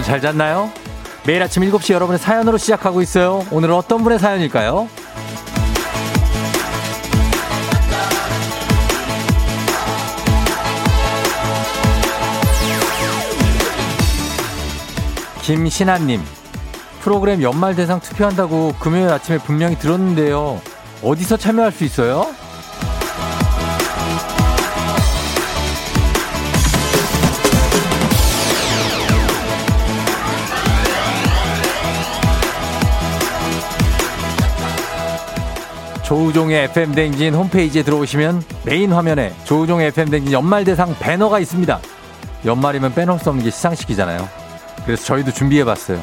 여러분 잘 잤나요? 매일 아침 7시 여러분의 사연으로 시작하고 있어요. 오늘은 어떤 분의 사연일까요? 김신아님, 프로그램 연말 대상 투표한다고 금요일 아침에 분명히 들었는데요. 어디서 참여할 수 있어요? 조우종의 FM 댕진 홈페이지에 들어오시면 메인 화면에 조우종의 FM 댕진 연말 대상 배너가 있습니다. 연말이면 빼놓을 수 없는 게 시상식이잖아요. 그래서 저희도 준비해봤어요.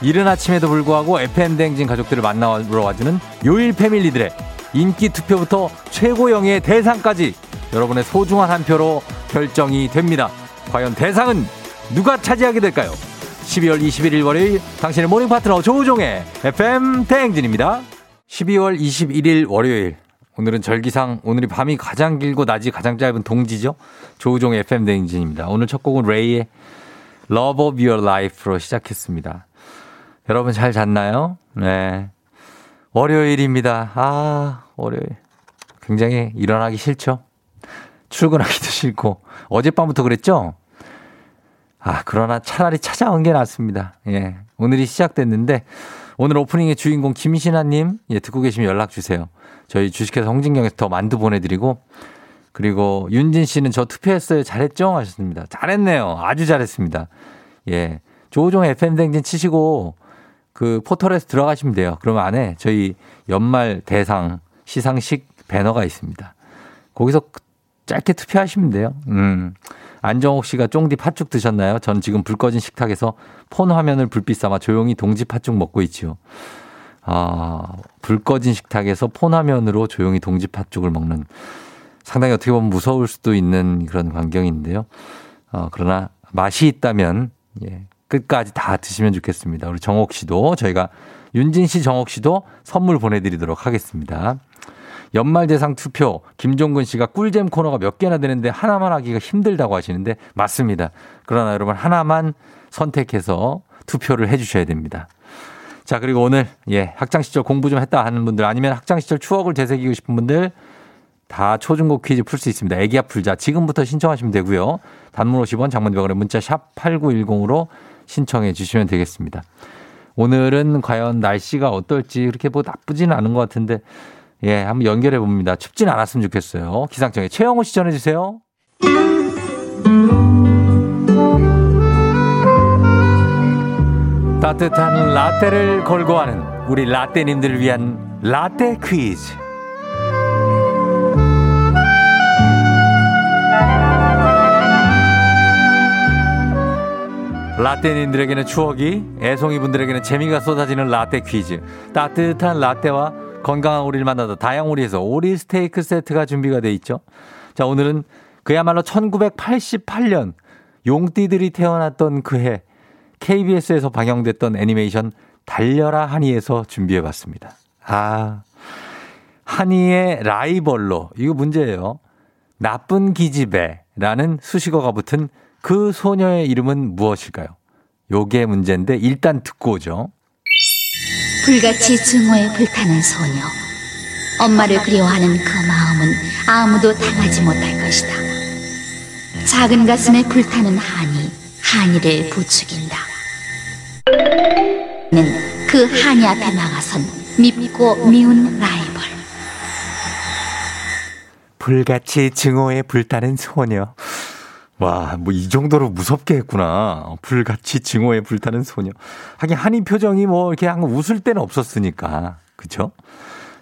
이른 아침에도 불구하고 FM 댕진 가족들을 만나러 와주는 요일 family들의 인기 투표부터 최고영예의 대상까지 여러분의 소중한 한 표로 결정이 됩니다. 과연 대상은 누가 차지하게 될까요? 12월 21일 월요일 당신의 morning 파트너 조우종의 FM 대행진입니다. 12월 21일 월요일. 오늘은 절기상 오늘이 밤이 가장 길고 낮이 가장 짧은 동지죠. 조우종의 FM 대행진입니다. 오늘 첫 곡은 레이의 Love of Your Life로 시작했습니다. 여러분 잘 잤나요? 네. 월요일입니다. 아, 월요일. 굉장히 일어나기 싫죠? 출근하기도 싫고. 어젯밤부터 그랬죠? 아, 그러나 차라리 찾아온 게 낫습니다. 예. 오늘이 시작됐는데, 오늘 오프닝의 주인공 김신아님, 예, 듣고 계시면 연락 주세요. 저희 주식회사 홍진경에서 더 만두 보내드리고, 그리고 윤진 씨는 저 투표했어요. 잘했죠? 하셨습니다. 잘했네요. 아주 잘했습니다. 예. 조종 FM댕진 치시고, 그 포털에서 들어가시면 돼요. 그러면 안에 저희 연말 대상 시상식 배너가 있습니다. 거기서 짧게 투표하시면 돼요. 음. 안정옥 씨가 쫑디 팥죽 드셨나요? 전 지금 불 꺼진 식탁에서 폰 화면을 불빛 삼아 조용히 동지 팥죽 먹고 있지요. 아, 불 꺼진 식탁에서 폰 화면으로 조용히 동지 팥죽을 먹는 상당히 어떻게 보면 무서울 수도 있는 그런 광경인데요. 어, 그러나 맛이 있다면, 예, 끝까지 다 드시면 좋겠습니다. 우리 정옥 씨도 저희가 윤진 씨, 정옥 씨도 선물 보내드리도록 하겠습니다. 연말 대상 투표 김종근 씨가 꿀잼 코너가 몇 개나 되는데 하나만 하기가 힘들다고 하시는데 맞습니다. 그러나 여러분 하나만 선택해서 투표를 해 주셔야 됩니다. 자, 그리고 오늘 예, 학창 시절 공부 좀 했다 하는 분들 아니면 학창 시절 추억을 되새기고 싶은 분들 다 초중고 퀴즈 풀 수 있습니다. 애기야 풀자. 지금부터 신청하시면 되고요. 단문 50원, 장문병원의 문자 샵 8910으로 신청해 주시면 되겠습니다. 오늘은 과연 날씨가 어떨지 그렇게 뭐 나쁘지는 않은 것 같은데 예, 한번 연결해 봅니다. 춥진 않았으면 좋겠어요. 기상청에 최영호 씨 전해주세요. 따뜻한 라떼를 걸고 하는 우리 라떼님들을 위한 라떼 퀴즈. 라떼님들에게는 추억이, 애송이 분들에게는 재미가 쏟아지는 라떼 퀴즈. 따뜻한 라떼와 건강한 오리를 만나다 다양오리에서 오리 스테이크 세트가 준비가 돼 있죠. 자, 오늘은 그야말로 1988년 용띠들이 태어났던 그 해 KBS에서 방영됐던 애니메이션 달려라 하니에서 준비해 봤습니다. 아, 하니의 라이벌로 이거 문제예요. 나쁜 기집애라는 수식어가 붙은 그 소녀의 이름은 무엇일까요? 요게 문제인데 일단 듣고 오죠. 불같이 증오에 불타는 소녀. 엄마를 그리워하는 그 마음은 아무도 당하지 못할 것이다. 작은 가슴에 불타는 한이 한이를 부추긴다. 는그 한이 앞에 나가선 밉고 미운 라이벌. 불같이 증오에 불타는 소녀. 와, 뭐 이 정도로 무섭게 했구나. 불같이 증오에 불타는 소녀. 하긴 한이 표정이 뭐 이렇게 한 웃을 때는 없었으니까. 그쵸?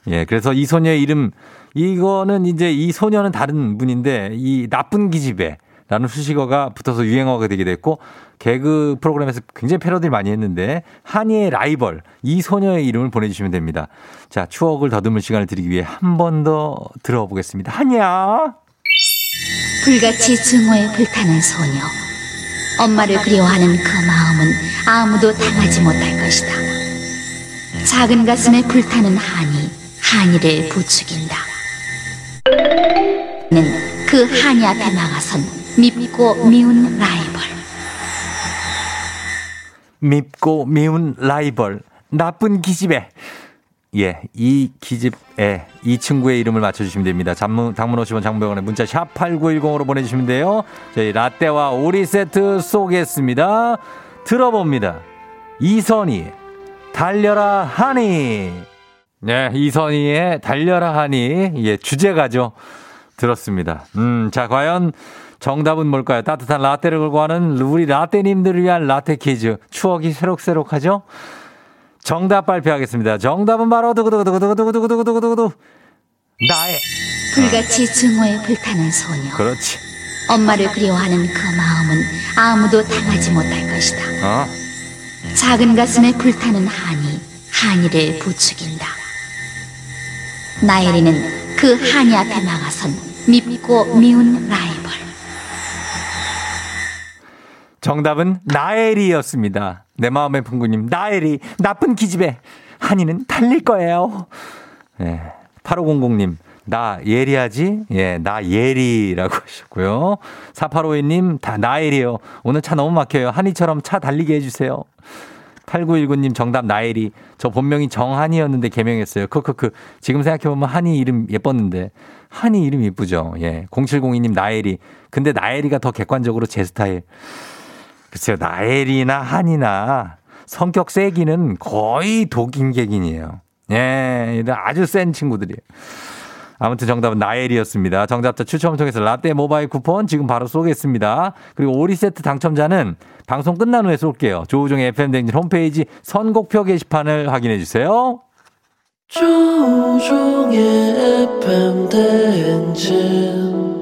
예, 그래서 이 소녀의 이름, 이거는 이제 이 소녀는 다른 분인데 이 나쁜 기집애. 라는 수식어가 붙어서 유행어가 되게 됐고 개그 프로그램에서 굉장히 패러디를 많이 했는데 한이의 라이벌 이 소녀의 이름을 보내주시면 됩니다. 자 추억을 더듬을 시간을 드리기 위해 한 번 더 들어보겠습니다. 한이야. 불같이 증오에 불타는 소녀. 엄마를 그리워하는 그 마음은 아무도 당하지 못할 것이다. 작은 가슴에 불타는 한이 한이를 부추긴다. 는그 한이 앞에 나가선 밉고 미운 라이벌. 밉고 미운 라이벌, 나쁜 기집애. 예, 이 기집애, 이 친구의 이름을 맞춰주시면 됩니다. 장문, 장문 50원 장병원의 문자 샵 8910으로 보내주시면 돼요. 저희 라떼와 오리 세트 쏘겠습니다. 들어봅니다. 이선희, 달려라 하니. 네, 이선희의 달려라 하니. 예, 주제가죠. 들었습니다. 음, 자, 과연 정답은 뭘까요? 따뜻한 라떼를 걸고 하는 우리 라떼님들을 위한 라떼 퀴즈. 추억이 새록새록하죠? 정답 발표하겠습니다. 정답은 바로 두구두구두구두구두구두구두구두구 나의 불같이 증오에 불타는 소녀. 그렇지. 엄마를 그리워하는 그 마음은 아무도 당하지 못할 것이다. 어? 작은 가슴에 불타는 한이 한이를 부추긴다. 나엘이는 그 한이 앞에 나가선 밉고 미운 라이벌. 정답은 나엘이었습니다. 내 마음의 풍구님, 나엘이 나쁜 기집애 한이는 달릴 거예요. 예. 8500님, 나 예리하지? 예, 나 예리라고 하셨고요. 4852님, 다 나엘이요. 오늘 차 너무 막혀요. 한이처럼 차 달리게 해주세요. 8919님 정답 나엘이. 저 본명이 정한이였는데 개명했어요. 크크크. 지금 생각해보면 한이 이름 예뻤는데. 한이 이름 이쁘죠. 예. 0702님 나엘이. 근데 나엘이가 더 객관적으로 제 스타일. 글쎄요. 나엘이나 한이나 성격 세기는 거의 독인객인이에요. 예. 아주 센 친구들이에요. 아무튼 정답은 나엘이었습니다. 정답자 추첨을 통해서 라떼 모바일 쿠폰 지금 바로 쏘겠습니다. 그리고 오리 세트 당첨자는 방송 끝난 후에 쏠게요. 조우종의 FM댕진 홈페이지 선곡표 게시판을 확인해 주세요. 조종의 FM 대행진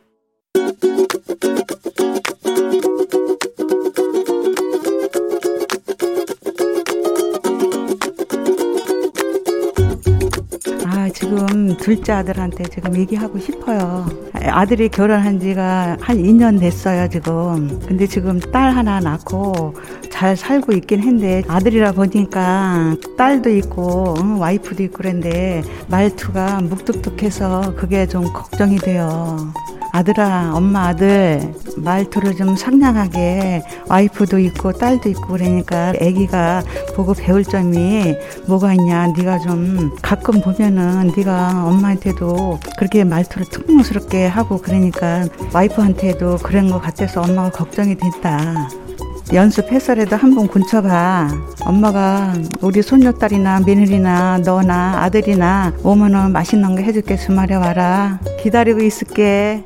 지금 둘째 아들한테 지금 얘기하고 싶어요. 아들이 결혼한 지가 한 2년 됐어요, 지금. 근데 지금 딸 하나 낳고 잘 살고 있긴 한데 아들이라 보니까 딸도 있고 응, 와이프도 있고 그런데 말투가 묵뚝뚝해서 그게 좀 걱정이 돼요. 아들아, 엄마 아들 말투를 좀 상냥하게 와이프도 있고 딸도 있고 그러니까 아기가 보고 배울 점이 뭐가 있냐. 네가 좀 가끔 보면은 네가 엄마한테도 그렇게 말투를 퉁명스럽게 하고 그러니까 와이프한테도 그런 것 같아서 엄마가 걱정이 됐다. 연습해서라도 한번 군쳐봐. 엄마가 우리 손녀딸이나 며느리나 너나 아들이나 오면 은 맛있는 거 해줄게 주말에 와라. 기다리고 있을게.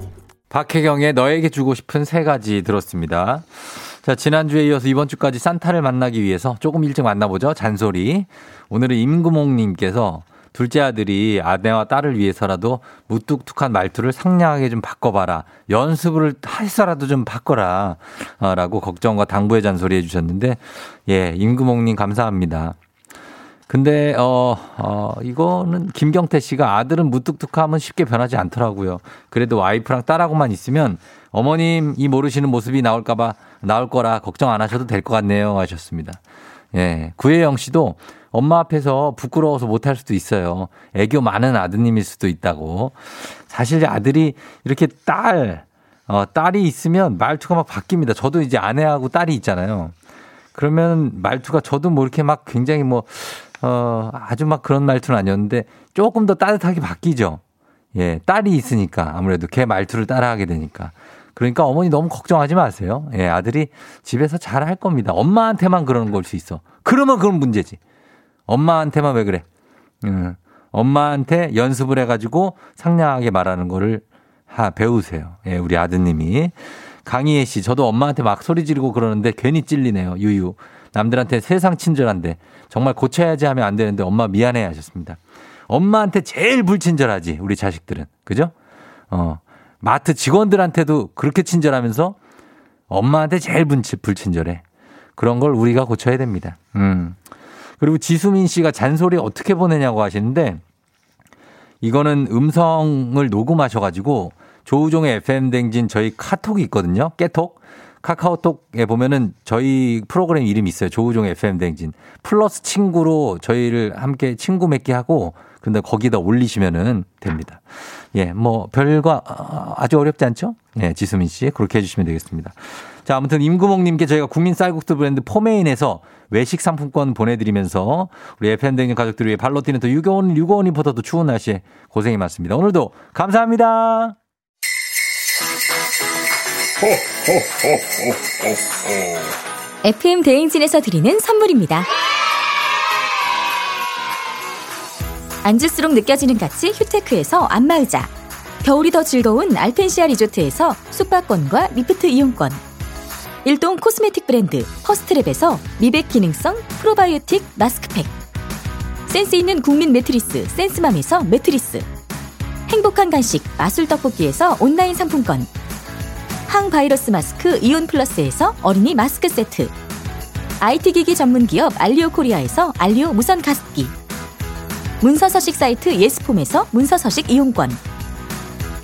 박혜경의 너에게 주고 싶은 세 가지 들었습니다. 자, 지난주에 이어서 이번 주까지 산타를 만나기 위해서 조금 일찍 만나보죠. 잔소리. 오늘은 임구몽님께서 둘째 아들이 아내와 딸을 위해서라도 무뚝뚝한 말투를 상냥하게 좀 바꿔봐라. 연습을 해서라도 좀 바꿔라. 아, 라고 걱정과 당부의 잔소리 해주셨는데, 예, 임구몽님 감사합니다. 근데 어, 어, 이거는 김경태 씨가 아들은 무뚝뚝하면 쉽게 변하지 않더라고요. 그래도 와이프랑 딸하고만 있으면 어머님 이 모르시는 모습이 나올까봐 나올 거라 걱정 안 하셔도 될 것 같네요. 하셨습니다. 예. 구혜영 씨도 엄마 앞에서 부끄러워서 못할 수도 있어요. 애교 많은 아드님일 수도 있다고. 사실 아들이 이렇게 딸, 어, 딸이 있으면 말투가 막 바뀝니다. 저도 이제 아내하고 딸이 있잖아요. 그러면 말투가 저도 뭐 이렇게 막 굉장히 뭐, 어, 아주 막 그런 말투는 아니었는데 조금 더 따뜻하게 바뀌죠. 예, 딸이 있으니까 아무래도 걔 말투를 따라하게 되니까. 그러니까 어머니 너무 걱정하지 마세요. 예, 아들이 집에서 잘 할 겁니다. 엄마한테만 그러는 걸 수 있어. 그러면 그건 문제지. 엄마한테만 왜 그래? 음, 엄마한테 연습을 해가지고 상냥하게 말하는 거를 하, 배우세요. 예, 우리 아드님이. 강희애 씨, 저도 엄마한테 막 소리 지르고 그러는데 괜히 찔리네요. 유유. 남들한테 세상 친절한데 정말 고쳐야지 하면 안 되는데 엄마 미안해 하셨습니다. 엄마한테 제일 불친절하지, 우리 자식들은. 그죠? 어. 마트 직원들한테도 그렇게 친절하면서 엄마한테 제일 불친절해. 그런 걸 우리가 고쳐야 됩니다. 음. 그리고 지수민 씨가 잔소리 어떻게 보내냐고 하시는데 이거는 음성을 녹음하셔가지고 조우종의 FM댕진 저희 카톡이 있거든요. 깨톡. 카카오톡에 보면은 저희 프로그램 이름이 있어요. 조우종의 FM댕진. 플러스 친구로 저희를 함께 친구 맺게 하고 근데 거기다 올리시면은 됩니다. 예, 뭐 별거 아, 아주 어렵지 않죠? 예, 지수민 씨 그렇게 해주시면 되겠습니다. 자, 아무튼 임구목님께 저희가 국민 쌀국수 브랜드 포메인에서 외식 상품권 보내드리면서 우리 FM댕진 가족들을 위해 발로 뛰는 또 유고원, 유고원 리포터도 추운 날씨에 고생이 많습니다. 오늘도 감사합니다. FM 대행진에서 드리는 선물입니다. 앉을수록 느껴지는 가치 휴테크에서 안마의자 겨울이 더 즐거운 알펜시아 리조트에서 숙박권과 리프트 이용권 일동 코스메틱 브랜드 퍼스트랩에서 미백 기능성 프로바이오틱 마스크팩. 센스 있는 국민 매트리스 센스맘에서 매트리스. 행복한 간식 마술 떡볶이에서 온라인 상품권. 항바이러스 마스크 이온 플러스에서 어린이 마스크 세트. IT 기기 전문 기업 알리오 코리아에서 알리오 무선 가습기. 문서 서식 사이트 예스폼에서 문서 서식 이용권.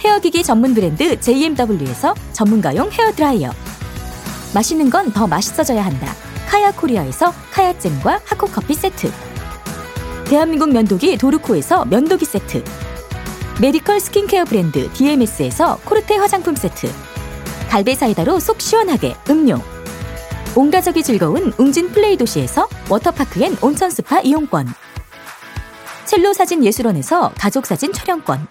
헤어기기 전문 브랜드 JMW에서 전문가용 헤어 드라이어 맛있는 건 더 맛있어져야 한다. 카야 코리아에서 카야잼과 하코 커피 세트. 대한민국 면도기 도르코에서 면도기 세트. medical skincare 브랜드 DMS에서 코르테 화장품 세트. 갈배 사이다로 속 시원하게 음료. 온 가족이 즐거운 웅진 플레이 도시에서 워터파크 and 온천 스파 이용권. 첼로 사진 예술원에서 가족 사진 촬영권.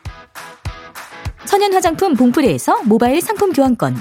천연 화장품 봉프레에서 모바일 상품 교환권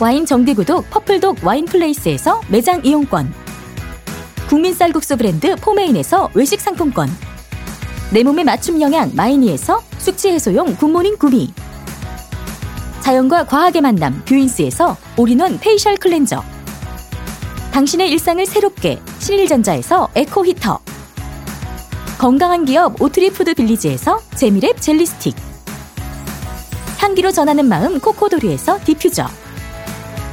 와인 정기구독 퍼플독 와인플레이스에서 매장 이용권. 국민 쌀국수 브랜드 포메인에서 외식 상품권. 내 몸에 맞춤 영양 마이니에서 숙취 해소용 굿모닝 구미. 자연과 과학의 만남 뷰인스에서 all-in-one facial cleanser. 당신의 일상을 새롭게 신일전자에서 에코 히터. 건강한 기업 오트리푸드 빌리지에서 재미랩 젤리 스틱. 향기로 전하는 마음 코코도리에서 디퓨저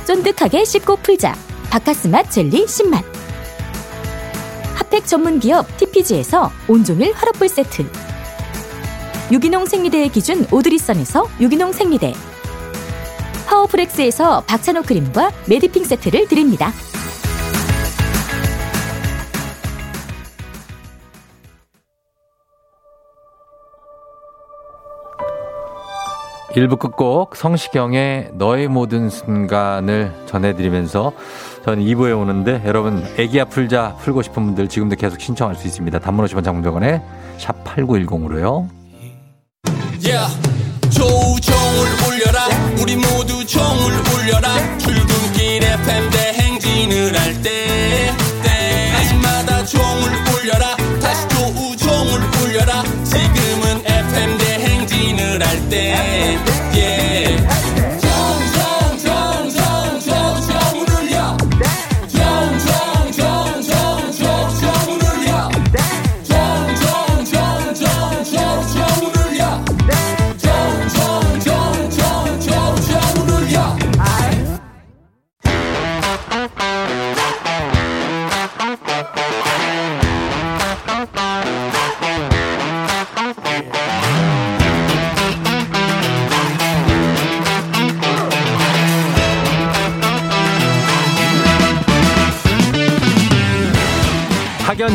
쫀득하게 씹고 풀자. 바카스맛 젤리 10만 핫팩 전문 기업 TPG에서 온종일 화롯불 세트. 유기농 생리대의 기준 오드리선에서 유기농 생리대. 파워프렉스에서 박찬호 크림과 메디핑 세트를 드립니다. 일부 끝곡 성시경의 너의 모든 순간을 전해드리면서 저는 2부에 오는데 여러분 애기야 풀자 풀고 싶은 분들 지금도 계속 신청할 수 있습니다. 단문 50원 장문병원에 샵 8910으로요. Yeah. 조우종을 울려라 우리 모두 종을 울려라 출근길 FM 대 대행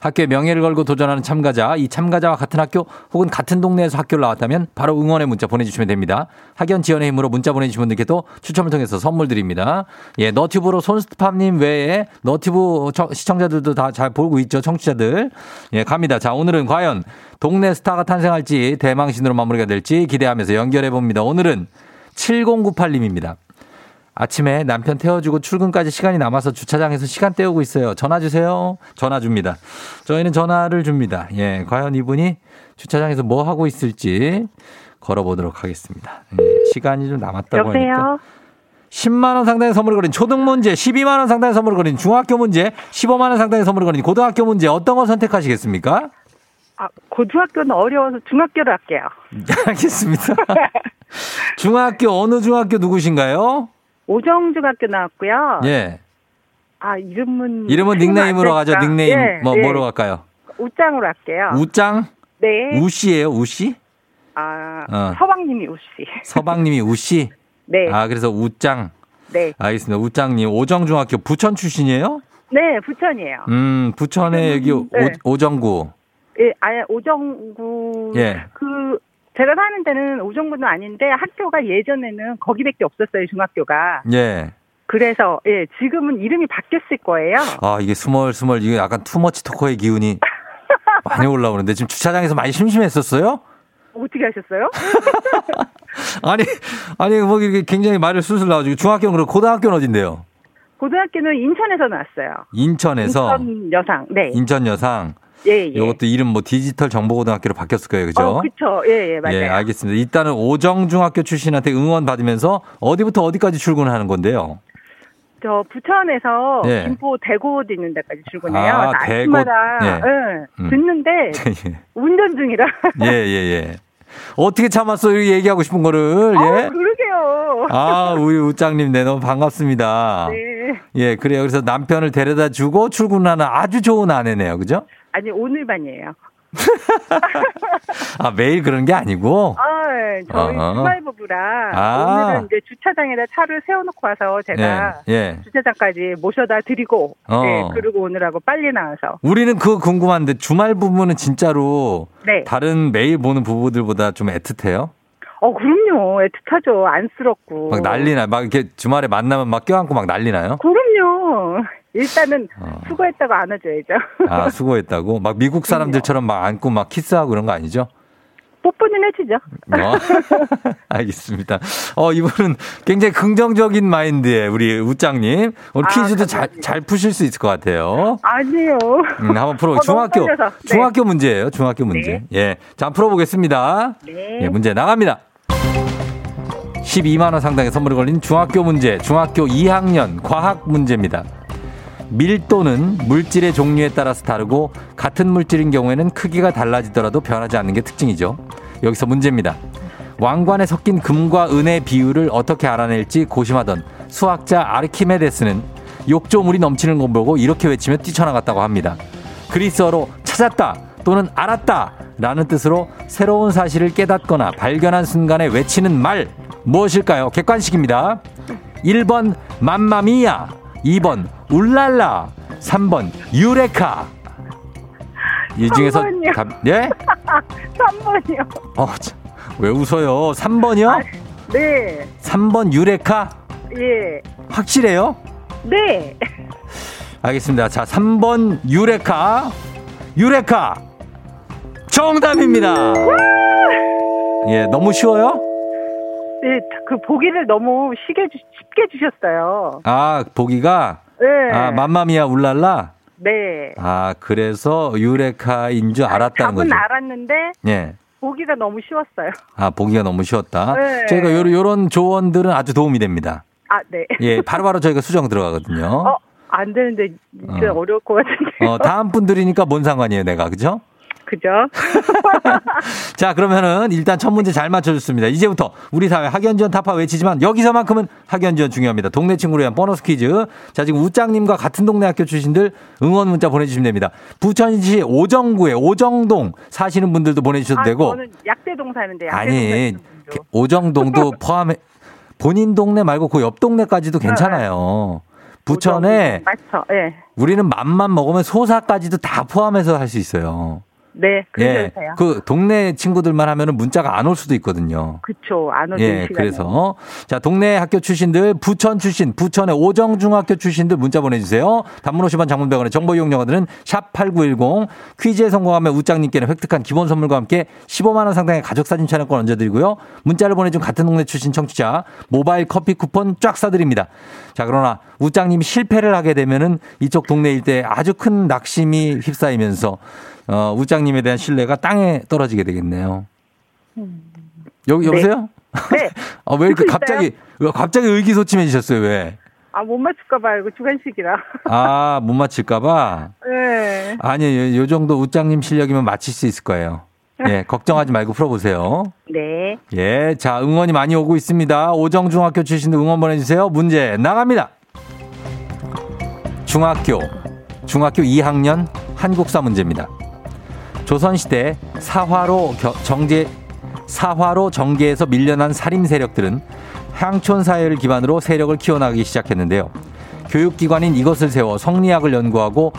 학교의 명예를 걸고 도전하는 참가자, 이 참가자와 같은 학교 혹은 같은 동네에서 학교를 나왔다면 바로 응원의 문자 보내주시면 됩니다. 학연 지원의 힘으로 문자 보내주신 분들께도 추첨을 통해서 선물 드립니다. 예, 너튜브로 손스팝님 외에 너튜브 저- 시청자들도 다 잘 보고 있죠, 청취자들. 예, 갑니다. 자, 오늘은 과연 동네 스타가 탄생할지 대망신으로 마무리가 될지 기대하면서 연결해 봅니다. 오늘은 7098님입니다. 아침에 남편 태워주고 출근까지 시간이 남아서 주차장에서 시간 때우고 있어요. 전화 주세요. 전화 줍니다. 저희는 전화를 줍니다. 예, 과연 이분이 주차장에서 뭐 하고 있을지 걸어보도록 하겠습니다. 예, 시간이 좀 남았다고 하니까. 여보세요? 10만 원 상당의 선물을 거린 초등 문제, 12만 원 상당의 선물을 거린 중학교 문제, 15만 원 상당의 선물을 거린 고등학교 문제 어떤 거 선택하시겠습니까? 아, 고등학교는 어려워서 중학교로 할게요. 알겠습니다. 중학교 어느 중학교 누구신가요? 오정중학교 나왔고요. 예. 아, 이름은. 이름은 닉네임으로 가죠. 닉네임 예, 뭐 예. 뭐로 갈까요? 우짱으로 할게요. 우짱 네. 우씨예요. 우씨? 아, 어. 서방님이 우씨. 서방님이 우씨. 네. 아 그래서 우짱. 네. 알겠습니다. 우짱님 오정중학교 부천 출신이에요? 네, 부천이에요. 음 부천에 여기 오, 네. 오정구. 예, 아예 오정구. 예. 그, 제가 사는 데는 오정구는 아닌데 학교가 예전에는 거기밖에 없었어요, 중학교가. 예. 그래서, 예, 지금은 이름이 바뀌었을 거예요. 아 이게 스멀스멀 이게 약간 투머치 토커의 기운이 많이 올라오는데 지금 주차장에서 많이 심심했었어요? 어떻게 하셨어요? 아니 아니 뭐 이렇게 굉장히 말을 술술 나와가지고 중학교는 그렇고 고등학교는 어딘데요? 고등학교는 인천에서 나왔어요. 인천에서 인천 여상. 네. 인천 여상. 예, 예. 이것도 이름 뭐 디지털 정보고등학교로 바뀌었을 거예요, 그죠? 어, 그쵸. 예, 예, 맞아요. 예, 알겠습니다. 일단은 오정중학교 출신한테 응원 받으면서 어디부터 어디까지 출근하는 건데요? 저 부천에서 예. 김포 대곳 있는 데까지 출근해요. 아, 아, 대곳. 아침마다 예. 예, 음. 듣는데 운전 중이라. 예, 예, 예. 어떻게 참았어요? 이 얘기하고 싶은 거를. 아, 예. 그러게요. 아, 우리 우짱님, 네, 너무 반갑습니다. 네. 예, 그래요. 그래서 남편을 데려다 주고 출근하는 아주 좋은 아내네요. 그죠? 아니 오늘만이에요. 아, 매일 그런 게 아니고. 아, 예, 저희. 주말 부부라 아. 오늘은 이제 주차장에다 차를 세워놓고 와서 제가 예, 예. 주차장까지 모셔다 드리고, 어. 네, 그리고 오늘하고 빨리 나와서. 우리는 그거 궁금한데 주말 부부는 진짜로 네. 다른 매일 보는 부부들보다 좀 애틋해요? 어, 그럼요. 애틋하죠. 안쓰럽고. 막 난리나, 막 이렇게 주말에 만나면 막 껴안고 막 난리나요? 그럼요. 일단은 어. 수고했다고 안아줘야죠. 아, 수고했다고? 막 미국 사람들처럼 막 안고 막 키스하고 그런 거 아니죠? 뽀뽀는 해주죠. 어? 알겠습니다. 어, 이분은 굉장히 긍정적인 마인드의 우리 우짱님. 오늘 아, 퀴즈도 잘. 잘 푸실 수 있을 것 같아요. 아니요. 음, 한번 풀어. 어, 중학교. 네. 중학교 문제예요. 중학교 문제. 예. 자, 풀어보겠습니다. 네. 예, 문제 나갑니다. 12만원 상당의 선물이 걸린 중학교 문제, 중학교 2학년 과학 문제입니다. 밀도는 물질의 종류에 따라서 다르고 같은 물질인 경우에는 크기가 달라지더라도 변하지 않는 게 특징이죠. 여기서 문제입니다. 왕관에 섞인 금과 은의 비율을 어떻게 알아낼지 고심하던 수학자 아르키메데스는 욕조물이 넘치는 걸 보고 이렇게 외치며 뛰쳐나갔다고 합니다. 그리스어로 찾았다 또는 알았다 라는 뜻으로 새로운 사실을 깨닫거나 발견한 순간에 외치는 말 무엇일까요? 객관식입니다. 1번 맘마미야 2번 울랄라 3번 유레카 이 중에서 삼번이요. 답, 예? 3번이요. 어, 참, 왜 웃어요? 3번이요? 네. 3번 유레카? 예. 확실해요? 네. 알겠습니다. 자, 3번 유레카. 유레카. 정답입니다. 예, 너무 쉬워요? 네, 그 보기를 너무 쉽게, 주, 쉽게 주셨어요. 아, 보기가 네. 아, 맘마미아 울랄라. 네. 아, 그래서 유레카인 줄 알았다는 답은 거죠. 알았는데 예. 보기가 너무 쉬웠어요. 아, 보기가 너무 쉬웠다. 네. 저희가 요런, 요런 조언들은 아주 도움이 됩니다. 아, 네. 예, 바로바로 저희가 수정 들어가거든요. 어, 안 되는데 진짜 어. 어. 려울 것 같은데. 어, 다음 분들이니까 뭔 상관이에요, 내가. 그죠? 그죠? 자, 그러면은 일단 첫 문제 잘 맞춰줬습니다. 이제부터 우리 사회 학연지원 타파 외치지만 여기서만큼은 학연지원 중요합니다. 동네 친구를 위한 보너스 퀴즈. 자, 지금 우짱님과 같은 동네 학교 출신들 응원 문자 보내주시면 됩니다. 부천시 오정구에 오정동 사시는 분들도 보내주셔도 아, 되고. 저는 약대동 사는데 약대동 아니. 오정동도 포함해, 본인 동네 말고 그 옆 동네까지도 괜찮아요. 부천에 맞죠? 예. 우리는 맘만 먹으면 소사까지도 다 포함해서 할 수 있어요. 네, 예. 그러세요. 그 동네 친구들만 하면은 문자가 안 올 수도 있거든요. 그쵸, 안 오는 예, 시간에. 그래서 자 동네 학교 출신들 부천 출신 부천의 오정중학교 출신들 문자 보내주세요. 단문 50원 장문병원의 정보 이용료들은 샵 #8910 퀴즈에 성공하면 우장님께는 획득한 기본 선물과 함께 15만 원 상당의 가족 사진 촬영권 얹어드리고요. 문자를 보내준 같은 동네 출신 청취자 모바일 커피 쿠폰 쫙 쏴드립니다. 자 그러나 우장님이 실패를 하게 되면은 이쪽 동네 일대에 아주 큰 낙심이 휩싸이면서 어, 우장님에 대한 신뢰가 땅에 떨어지게 되겠네요. 여, 여보세요? 네. 아, 왜 이렇게 갑자기, 왜 갑자기 의기소침해지셨어요, 왜? 아, 못 맞출까봐, 이거 주간식이라. 아, 못 맞힐까봐? 네. 아니, 요, 요 정도 우장님 실력이면 맞힐 수 있을 거예요. 예, 걱정하지 말고 풀어보세요. 네. 예, 자, 응원이 많이 오고 있습니다. 오정중학교 출신들 응원 보내주세요. 문제 나갑니다. 중학교, 중학교 2학년 한국사 문제입니다. 조선시대 사화로 겨- 정제, 사화로 정계에서 밀려난 살인 세력들은 향촌 사회를 기반으로 세력을 키워나가기 시작했는데요. 교육기관인 이것을 세워 성리학을 연구하고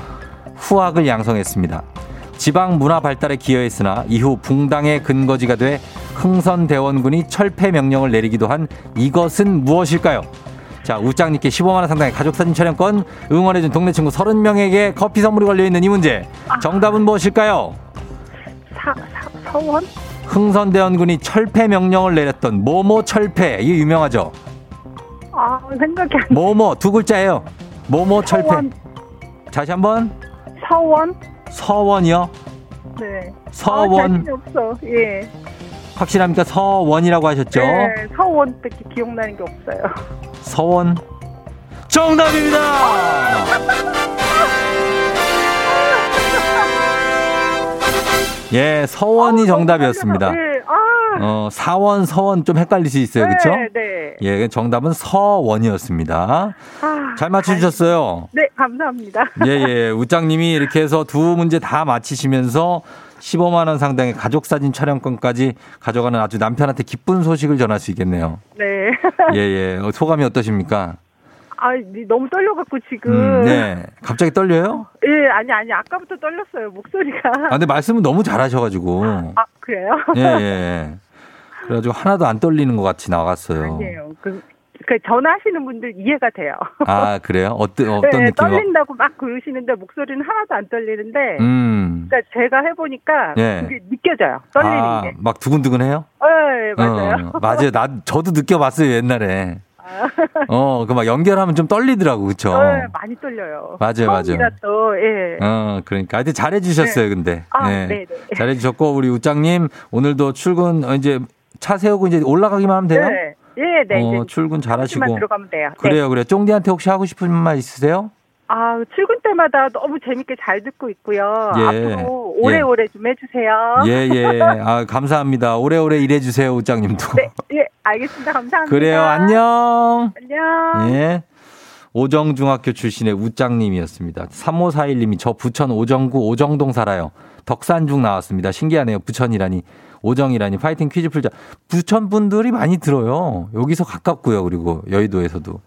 후학을 양성했습니다. 지방 문화 발달에 기여했으나 이후 붕당의 근거지가 돼 흥선대원군이 철폐 명령을 내리기도 한 이것은 무엇일까요? 자, 우짱님께 15만원 상당의 가족사진 촬영권, 응원해준 동네 친구 30명에게 커피 선물이 걸려있는 이 문제. 정답은 무엇일까요? 사, 사, 서원? 흥선대원군이 철폐 명령을 내렸던 모모 철폐. 이게 유명하죠? 아, 생각이 안 모모 두 글자예요. 모모 철폐. 서원. 다시 한번 서원? 서원이요. 네. 아, 서원 자신이 없어. 예. 확실합니까? 서원이라고 하셨죠? 네, 서원 밖에 기억나는 게 없어요. 서원 정답입니다. 예, 서원이 정답이었습니다. 네, 아. 어, 사원, 서원 좀 헷갈릴 수 있어요. 네, 네. 예, 정답은 서원이었습니다. 아, 잘 맞춰주셨어요. 네, 감사합니다. 예, 예. 우짱님이 이렇게 해서 두 문제 다 맞히시면서 15만원 상당의 가족사진 촬영권까지 가져가는 아주 남편한테 기쁜 소식을 전할 수 있겠네요. 네. 예, 예. 어, 소감이 어떠십니까? 아, 너무 떨려갖고 지금. 음, 네. 갑자기 떨려요? 예, 아니, 아니, 아까부터 떨렸어요, 목소리가. 아, 근데 말씀은 너무 잘하셔가지고. 아, 그래요? 예, 예. 그래가지고 하나도 안 떨리는 것 같이 나갔어요. 아니에요. 그, 그 전화하시는 분들 이해가 돼요. 아, 그래요? 어떤, 어떤 네, 느낌? 떨린다고 막 그러시는데 목소리는 하나도 안 떨리는데. 음. 그러니까 제가 해보니까 예. 그게 느껴져요. 떨리는 아, 게. 막 두근두근해요? 네, 맞아요. 어, 맞아요. 나, 저도 느껴봤어요, 옛날에. 아, 어, 그 막 연결하면 좀 떨리더라고, 그쵸? 네, 많이 떨려요. 맞아요, 맞아요. 또, 예. 어, 그러니까. 하여튼 잘해주셨어요, 근데. 아, 예. 네네. 잘해주셨고, 우리 우짱님, 오늘도 출근, 어, 이제 차 세우고 이제 올라가기만 하면 돼요? 네. 예, 네. 어, 출근 잘하시고. 들어가면 돼요. 네. 그래요, 그래요. 쫑디한테 혹시 하고 싶은 말 있으세요? 아, 출근 때마다 너무 재밌게 잘 듣고 있고요. 예. 앞으로 오래오래 좀 해주세요. 예, 예. 아, 감사합니다. 오래오래 일해주세요, 우짱님도. 네, 예, 알겠습니다. 감사합니다. 그래요, 안녕. 안녕. 예. 오정중학교 출신의 우짱님이었습니다. 3541님이 저 부천 오정구 오정동 살아요. 덕산중 나왔습니다. 신기하네요. 부천이라니. 오정이라니. 파이팅 퀴즈 풀자. 부천 분들이 많이 들어요. 여기서 가깝고요. 그리고 여의도에서도.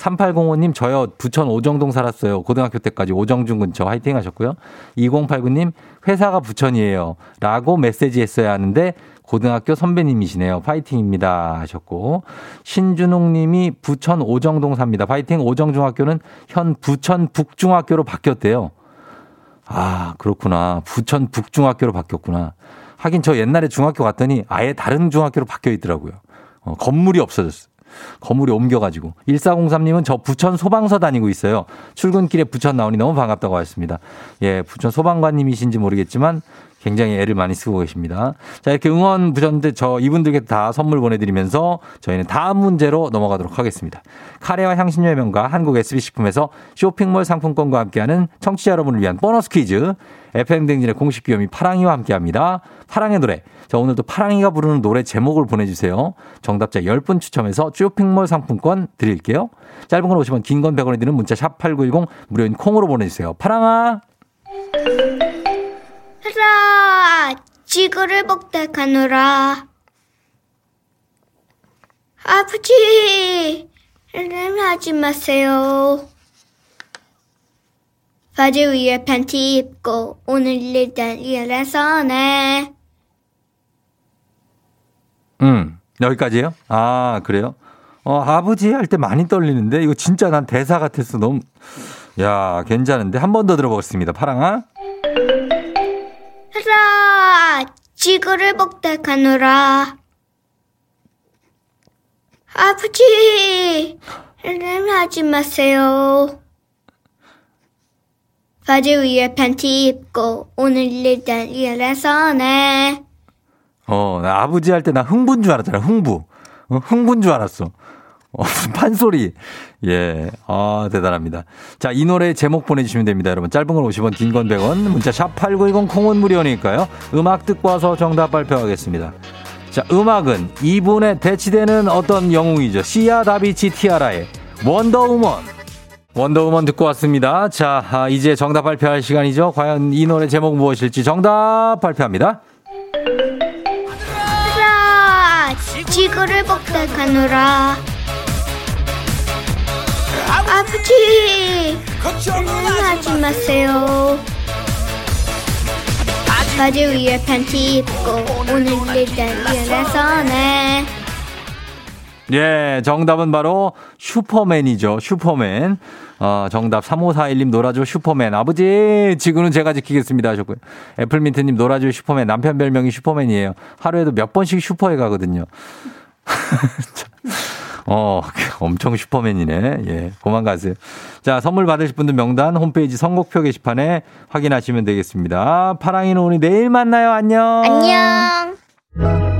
3805님, 저요, 부천 오정동 살았어요. 고등학교 때까지 오정중 근처 화이팅 하셨고요. 2089님, 회사가 부천이에요. 라고 메시지 했어야 하는데, 고등학교 선배님이시네요. 파이팅입니다. 하셨고. 신준웅 님이 부천 오정동 삽니다. 파이팅. 오정중학교는 현 부천 북중학교로 바뀌었대요. 아, 그렇구나. 부천 북중학교로 바뀌었구나. 하긴 저 옛날에 중학교 갔더니 아예 다른 중학교로 바뀌어 있더라고요. 어, 건물이 없어졌어. 건물이 옮겨가지고. 1403님은 저 부천 소방서 다니고 있어요. 출근길에 부천 나오니 너무 반갑다고 하셨습니다. 예, 부천 소방관님이신지 모르겠지만 굉장히 애를 많이 쓰고 계십니다. 자, 이렇게 응원 부셨는데 저 이분들께 다 선물 보내드리면서 저희는 다음 문제로 넘어가도록 하겠습니다. 카레와 향신료의 명가 한국 SB식품에서 쇼핑몰 상품권과 함께하는 청취자 여러분을 위한 보너스 퀴즈. FM댕진의 공식 귀요미 파랑이와 함께합니다. 파랑의 노래. 자, 오늘도 파랑이가 부르는 노래 제목을 보내주세요. 정답자 10분 추첨해서 쇼핑몰 상품권 드릴게요. 짧은 건 50원, 긴 건 100원이 드는 문자 샵 8910 무료인 콩으로 보내주세요. 파랑아! 라 지구를 복닥하노라 아버지 이름 하지 마세요 바지 위에 팬티 입고 오늘 일단 일해서 네. 음, 여기까지요? 아, 그래요? 어, 아버지 할 때 많이 떨리는데 이거 진짜 난 대사 같았어. 너무 야, 괜찮은데 한 번 더 들어보겠습니다. 파랑아. 라 지구를 복닥하노라 아버지 하지 마세요 바지 위에 팬티 입고 오늘 일단 일해서 네. 어, 나 아버지 할 때 나 흥분 줄 알았잖아. 흥부. 어, 흥분 줄 알았어. 어, 판소리. 예. 아, 대단합니다. 자, 이 노래 제목 보내주시면 됩니다. 여러분. 짧은 건 50원, 긴 건 100원. 문자 샵8910 콩은 무료니까요. 음악 듣고 와서 정답 발표하겠습니다. 자, 음악은 이분에 대치되는 어떤 영웅이죠. 시아 다비치 티아라의 원더우먼. 원더우먼 듣고 왔습니다. 자, 아, 이제 정답 발표할 시간이죠. 과연 이 노래 제목 무엇일지 정답 발표합니다. 라 지구를 복닥하노라 아버지 하지 마세요 바지 위에 팬티 입고 오늘 일단 일해서 네. 예, 정답은 바로 슈퍼맨이죠. 슈퍼맨. 어, 정답 3541님 놀아줘 슈퍼맨. 아버지, 지구는 제가 지키겠습니다 하셨고요. 애플민트님 놀아줘 슈퍼맨. 남편 별명이 슈퍼맨이에요. 하루에도 몇 번씩 슈퍼에 가거든요. 어, 엄청 슈퍼맨이네. 예, 고만 가세요. 자, 선물 받으실 분들 명단 홈페이지 선곡표 게시판에 확인하시면 되겠습니다. 파랑이는 우리 내일 만나요. 안녕. 안녕.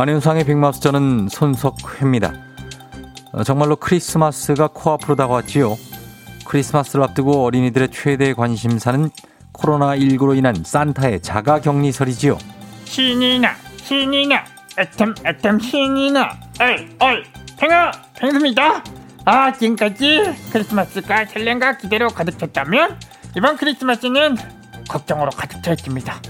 안윤상의 빅마우스 저는 손석회입니다. 어, 정말로 크리스마스가 코앞으로 다가왔지요. 크리스마스를 앞두고 어린이들의 최대 관심사는 코로나19로 인한 산타의 자가 격리설이지요. 신이 나 신이 나 애템 애템 신이 나 어이 어이 팽아 팽수입니다 아 지금까지 크리스마스가 설렘과 기대로 가득 찼다면 이번 크리스마스는 걱정으로 가득 차 있습니다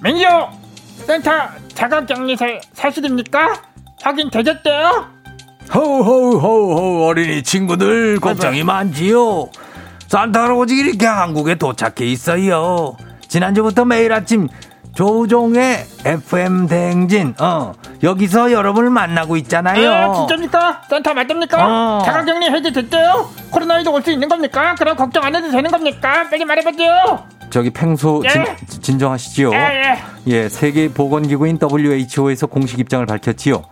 매니저 산타 자가격리설 사실입니까? 확인 되셨대요? 호호호호 어린이 친구들 걱정이 많지요. 산타 할아버지 이렇게 한국에 도착해 있어요. 지난주부터 매일 아침 조우종의 FM 대행진 어 여기서 여러분을 만나고 있잖아요. 아 진짜입니까? 산타 맞습니까? 어. 자가격리 해제됐대요? 코로나19 올수 있는 겁니까? 그럼 걱정 안 해도 되는 겁니까? 빨리 말해보세요 저기 팽소 진, 예. 진정하시지요. 예 예 예, 세계 보건기구인 WHO에서 공식 입장을 밝혔지요.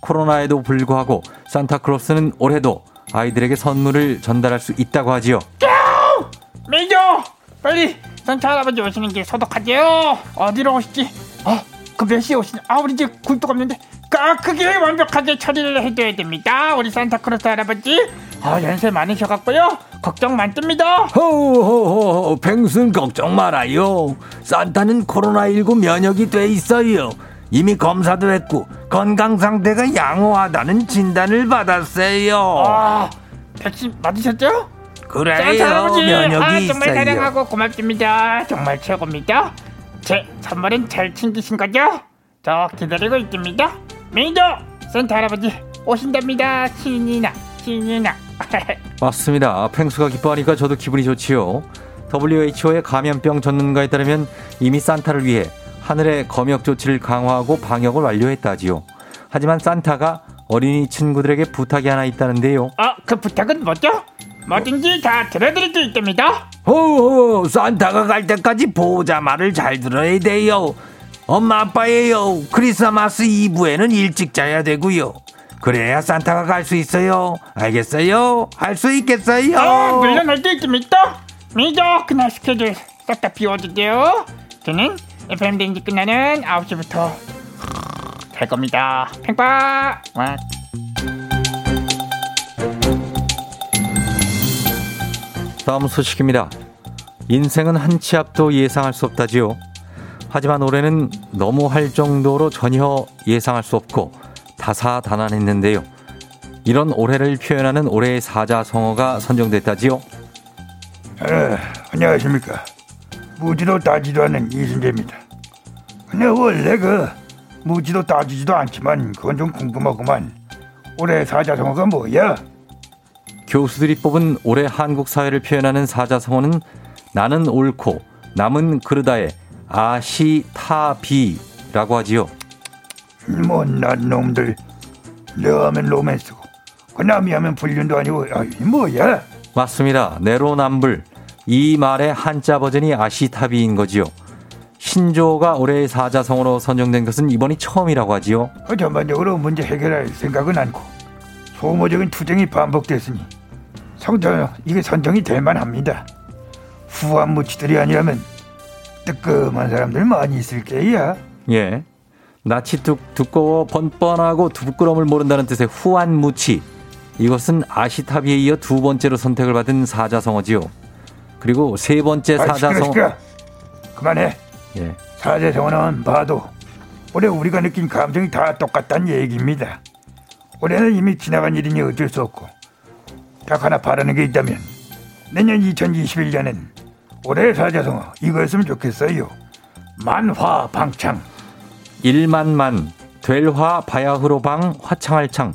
코로나에도 불구하고 산타크로스는 올해도 아이들에게 선물을 전달할 수 있다고 하지요. 매니저 빨리 산타 할아버지 오시는 길 소독하세요 어디로 오시지? 어 그 몇 시에 오시냐 아 우리 집 굴뚝 없는데 아 그게 완벽하게 처리를 해줘야 됩니다 우리 산타크로스 할아버지 아 연세 많으셔갖고요 걱정 많습니다 호호호 펭순 걱정 말아요. 산타는 코로나19 면역이 돼 있어요. 이미 검사도 했고 건강 상태가 양호하다는 진단을 받았어요. 아 백신 맞으셨죠? 그래요. 할아버지 면역이 아, 정말 있어요. 사랑하고 고맙습니다 정말 최고입니다 제 선물은 잘 챙기신 거죠? 저 기다리고 있습니다 매니저 산타 할아버지 오신답니다 신이나 신이나 맞습니다. 펭수가 기뻐하니까 저도 기분이 좋지요. WHO의 감염병 전문가에 따르면 이미 산타를 위해 하늘의 검역 조치를 강화하고 방역을 완료했다지요. 하지만 산타가 어린이 친구들에게 부탁이 하나 있다는데요. 어, 그 부탁은 뭐죠? 뭐든지 다 들어드릴 수 있답니다. 호호 산타가 갈 때까지 보호자 말을 잘 들어야 돼요. 엄마 아빠예요. 크리스마스 이브에는 일찍 자야 되고요. 그래야 산타가 갈 수 있어요. 알겠어요? 할 수 있겠어요? 어, 물론 할수 있습니다. 미적그날 스케줄 싹 다 비워주세요. 저는 FM 댕지 끝나는 9시부터 잘 겁니다. 와. 다음 소식입니다. 인생은 한 치 앞도 예상할 수 없다지요. 하지만 올해는 너무 할 정도로 전혀 예상할 수 없고 다사다난했는데요. 이런 올해를 표현하는 올해의 사자성어가 선정됐다지요. 아, 안녕하십니까. 무지도 따지도 않는 이순재입니다. 근데 원래 그 무지도 따지지도 않지만 그건 좀 궁금하구만. 올해 사자성어가 뭐야? 교수들이 뽑은 올해 한국 사회를 표현하는 사자성어는 나는 옳고 남은 그르다의 아시타비라고 하지요. 못난 놈들. 너 하면 로맨스고 그 남이 하면 불륜도 아니고 아, 이 뭐야? 맞습니다. 내로남불. 이 말의 한자 버전이 아시타비인 거지요. 신조가 올해의 사자성어로 선정된 것은 이번이 처음이라고 하지요. 그 전반적으로 문제 해결할 생각은 않고 소모적인 투쟁이 반복됐으니 성전 이게 선정이 될 만합니다. 후한 무치들이 아니라면 뜨끔한 사람들 많이 있을 게야. 예. 낯이 두, 두꺼워 번번하고 부끄러움을 모른다는 뜻의 후한 무치. 이것은 아시타비에 이어 두 번째로 선택을 받은 사자성어지요. 그리고 세 번째 사자성어. 그만해. 예. 사자성어는 봐도 올해 우리가 느낀 감정이 다 똑같다는 얘기입니다. 올해는 이미 지나간 일이니 어쩔 수 없고 딱 하나 바라는 게 있다면 내년 2021년엔 올해 사자성어 이거였으면 좋겠어요. 만화 방창. 일만만 될화 바야흐로방 화창할창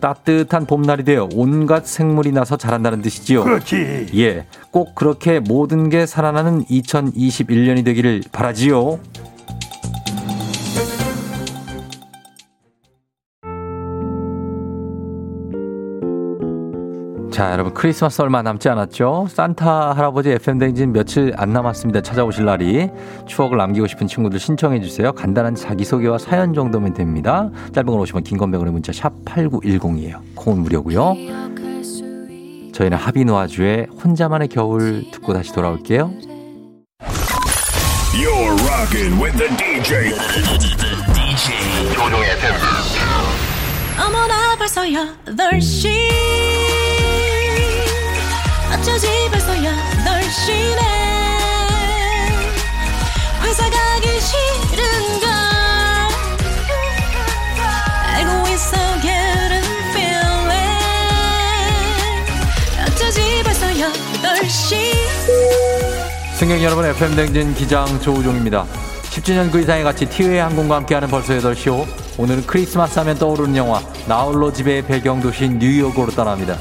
따뜻한 봄날이 되어 온갖 생물이 나서 자란다는 뜻이지요. 그렇지. 예, 꼭 그렇게 모든 게 살아나는 2021년이 되기를 바라지요. 자, 여러분 크리스마스 얼마 남지 않았죠? 산타 할아버지 FM 댕진 며칠 안 남았습니다. 찾아오실 날이 추억을 남기고 싶은 친구들 신청해 주세요. 간단한 자기소개와 사연 정도면 됩니다. 짧은 걸 오시면 긴 건백으로 문자 샵 8910이에요. 콩은 무료고요. 저희는 하비노아주의 혼자만의 겨울 듣고 다시 돌아올게요. You're rocking with the DJ. DJ 조종의 FM. 어머나 벌써 8시 어쩌지? 벌써 8시네 회사 가기 싫은걸. 알고 있어 getting feeling 어쩌지? 벌써 8시 승객 여러분 FM 댕진 기장 조우종입니다. 10주년 그 이상의 가치 티웨이 항공과 함께하는 벌써 8시 호 오늘은 크리스마스 하면 떠오르는 영화 나홀로 집의 배경 도시인 뉴욕으로 떠납니다.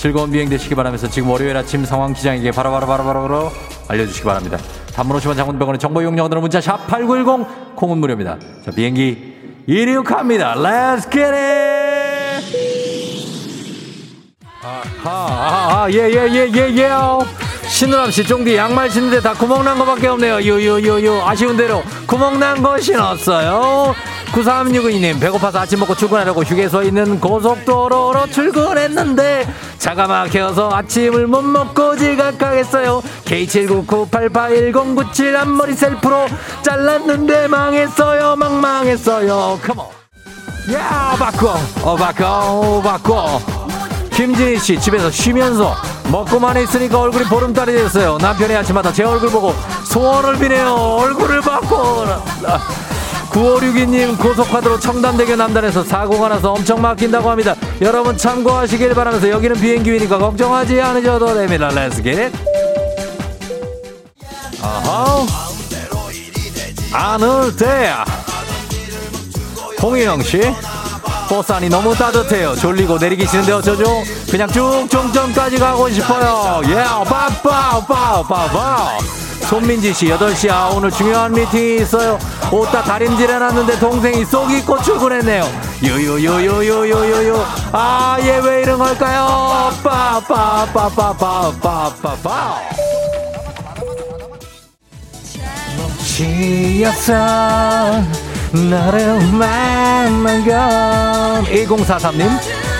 즐거운 비행 되시기 바라면서 지금 월요일 아침 상황 기장에게 바로바로바로바로 알려주시기 바랍니다. 단문 50원 장문병원의 정보 이용료 들은 문자 샵 8910 콩은 무료입니다. 자 비행기 이륙합니다. Let's get it! 아, 아, 예, 예, 예, 예, 예. 신우람 씨, 쫑디 양말 신는데 다 구멍 난 거밖에 없네요. 요요요요. 아쉬운 대로 구멍 난 거 신었어요. 9362님, 배고파서 아침 먹고 출근하려고 휴게소에 있는 고속도로로 출근했는데 차가 막혀서 아침을 못 먹고 지각하겠어요. K7998811097 앞머리 셀프로 잘랐는데 망했어요. 망망했어요. 컴온. 야, 바꿔. 어, 바꿔. 바꿔. 김진희 씨 집에서 쉬면서 먹고만 있으니까 얼굴이 보름달이 됐어요. 남편이 아침마다 제 얼굴 보고 소원을 비네요. 얼굴을 바꿔. 9562님 고속화도로 청담대교 남단에서 사고가 나서 엄청 막힌다고 합니다. 여러분 참고하시길 바라면서 여기는 비행기 위니까 걱정하지 않으셔도 됩니다. Let's get it. 아하. 안을 때야. 홍희영 씨. 버스 안이 너무 따뜻해요. 졸리고 내리기 싫은데 어쩌죠? 그냥 쭉 종점까지 가고 싶어요. 예, 빠빠, 빠빠빠. 손민지 씨, 8시, 아, 오늘 중요한 미팅이 있어요. 옷 다 다림질 해놨는데 동생이 쏙 입고 출근했네요. 요요요요요요요요. 아, 얘 왜 이런 걸까요? 빠빠빠빠빠빠빠빠. 지었어. 나를 만난 건 1043님.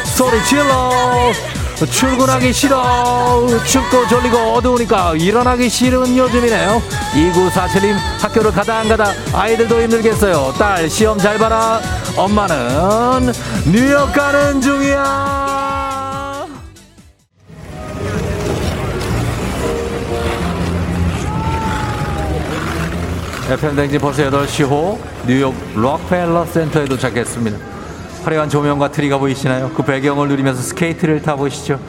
소리 질러. 출근하기 싫어. 춥고 졸리고 어두우니까 일어나기 싫은 요즘이네요. 2947님 학교를 가다 안 가다 아이들도 힘들겠어요. 딸 시험 잘 봐라. 엄마는 뉴욕 가는 중이야 FM 댕진 벌써 8시 호 뉴욕 록펠러 센터에 도착했습니다. 화려한 조명과 트리가 보이시나요? 그 배경을 누리면서 스케이트를 타보시죠.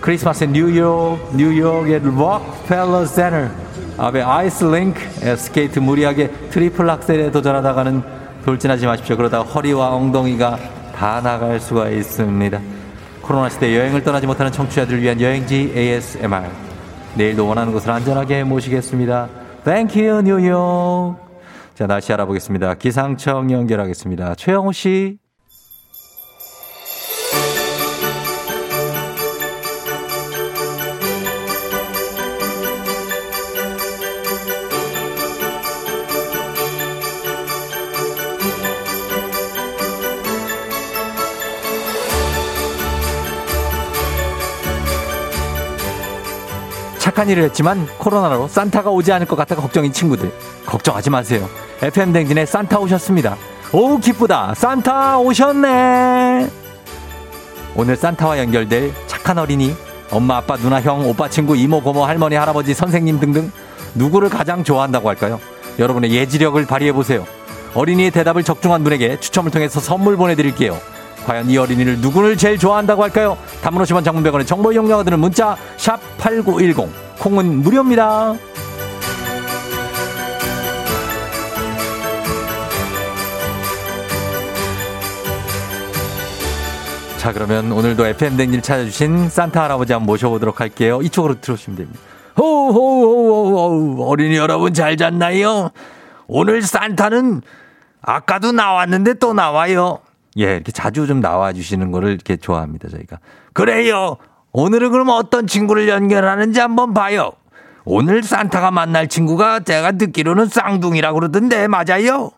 크리스마스의 뉴욕, 뉴욕의 록펠러 센터 앞에 아이스 링크 스케이트 무리하게 트리플 악셀에 도전하다가는 돌진하지 마십시오. 그러다 허리와 엉덩이가 다 나갈 수가 있습니다. 코로나 시대 여행을 떠나지 못하는 청취자들을 위한 여행지 ASMR. 내일도 원하는 곳을 안전하게 모시겠습니다. Thank you, 뉴욕. 자, 날씨 알아보겠습니다. 기상청 연결하겠습니다. 최영호 씨. 착한 일을 했지만 코로나로 산타가 오지 않을 것 같아 걱정인 친구들 걱정하지 마세요. FM 댕진에 산타 오셨습니다. 오 기쁘다 산타 오셨네. 오늘 산타와 연결될 착한 어린이 엄마 아빠 누나 형 오빠 친구 이모 고모 할머니 할아버지 선생님 등등 누구를 가장 좋아한다고 할까요? 여러분의 예지력을 발휘해 보세요. 어린이의 대답을 적중한 분에게 추첨을 통해서 선물 보내드릴게요. 과연 이 어린이를 누구를 제일 좋아한다고 할까요? 단문 50원 장문 100원의 정보 이용료가 드는 문자 샵 8910 콩은 무료입니다. 자 그러면 오늘도 FM 댕진 찾아주신 산타 할아버지 한번 모셔보도록 할게요. 이쪽으로 들어오시면 됩니다. 호호호호 어린이 여러분 잘 잤나요? 오늘 산타는 아까도 나왔는데 또 나와요. 예, 이렇게 자주 좀 나와 주시는 거를 이렇게 좋아합니다, 저희가. 그래요. 오늘은 그럼 어떤 친구를 연결하는지 한번 봐요. 오늘 산타가 만날 친구가 제가 듣기로는 쌍둥이라고 그러던데 맞아요?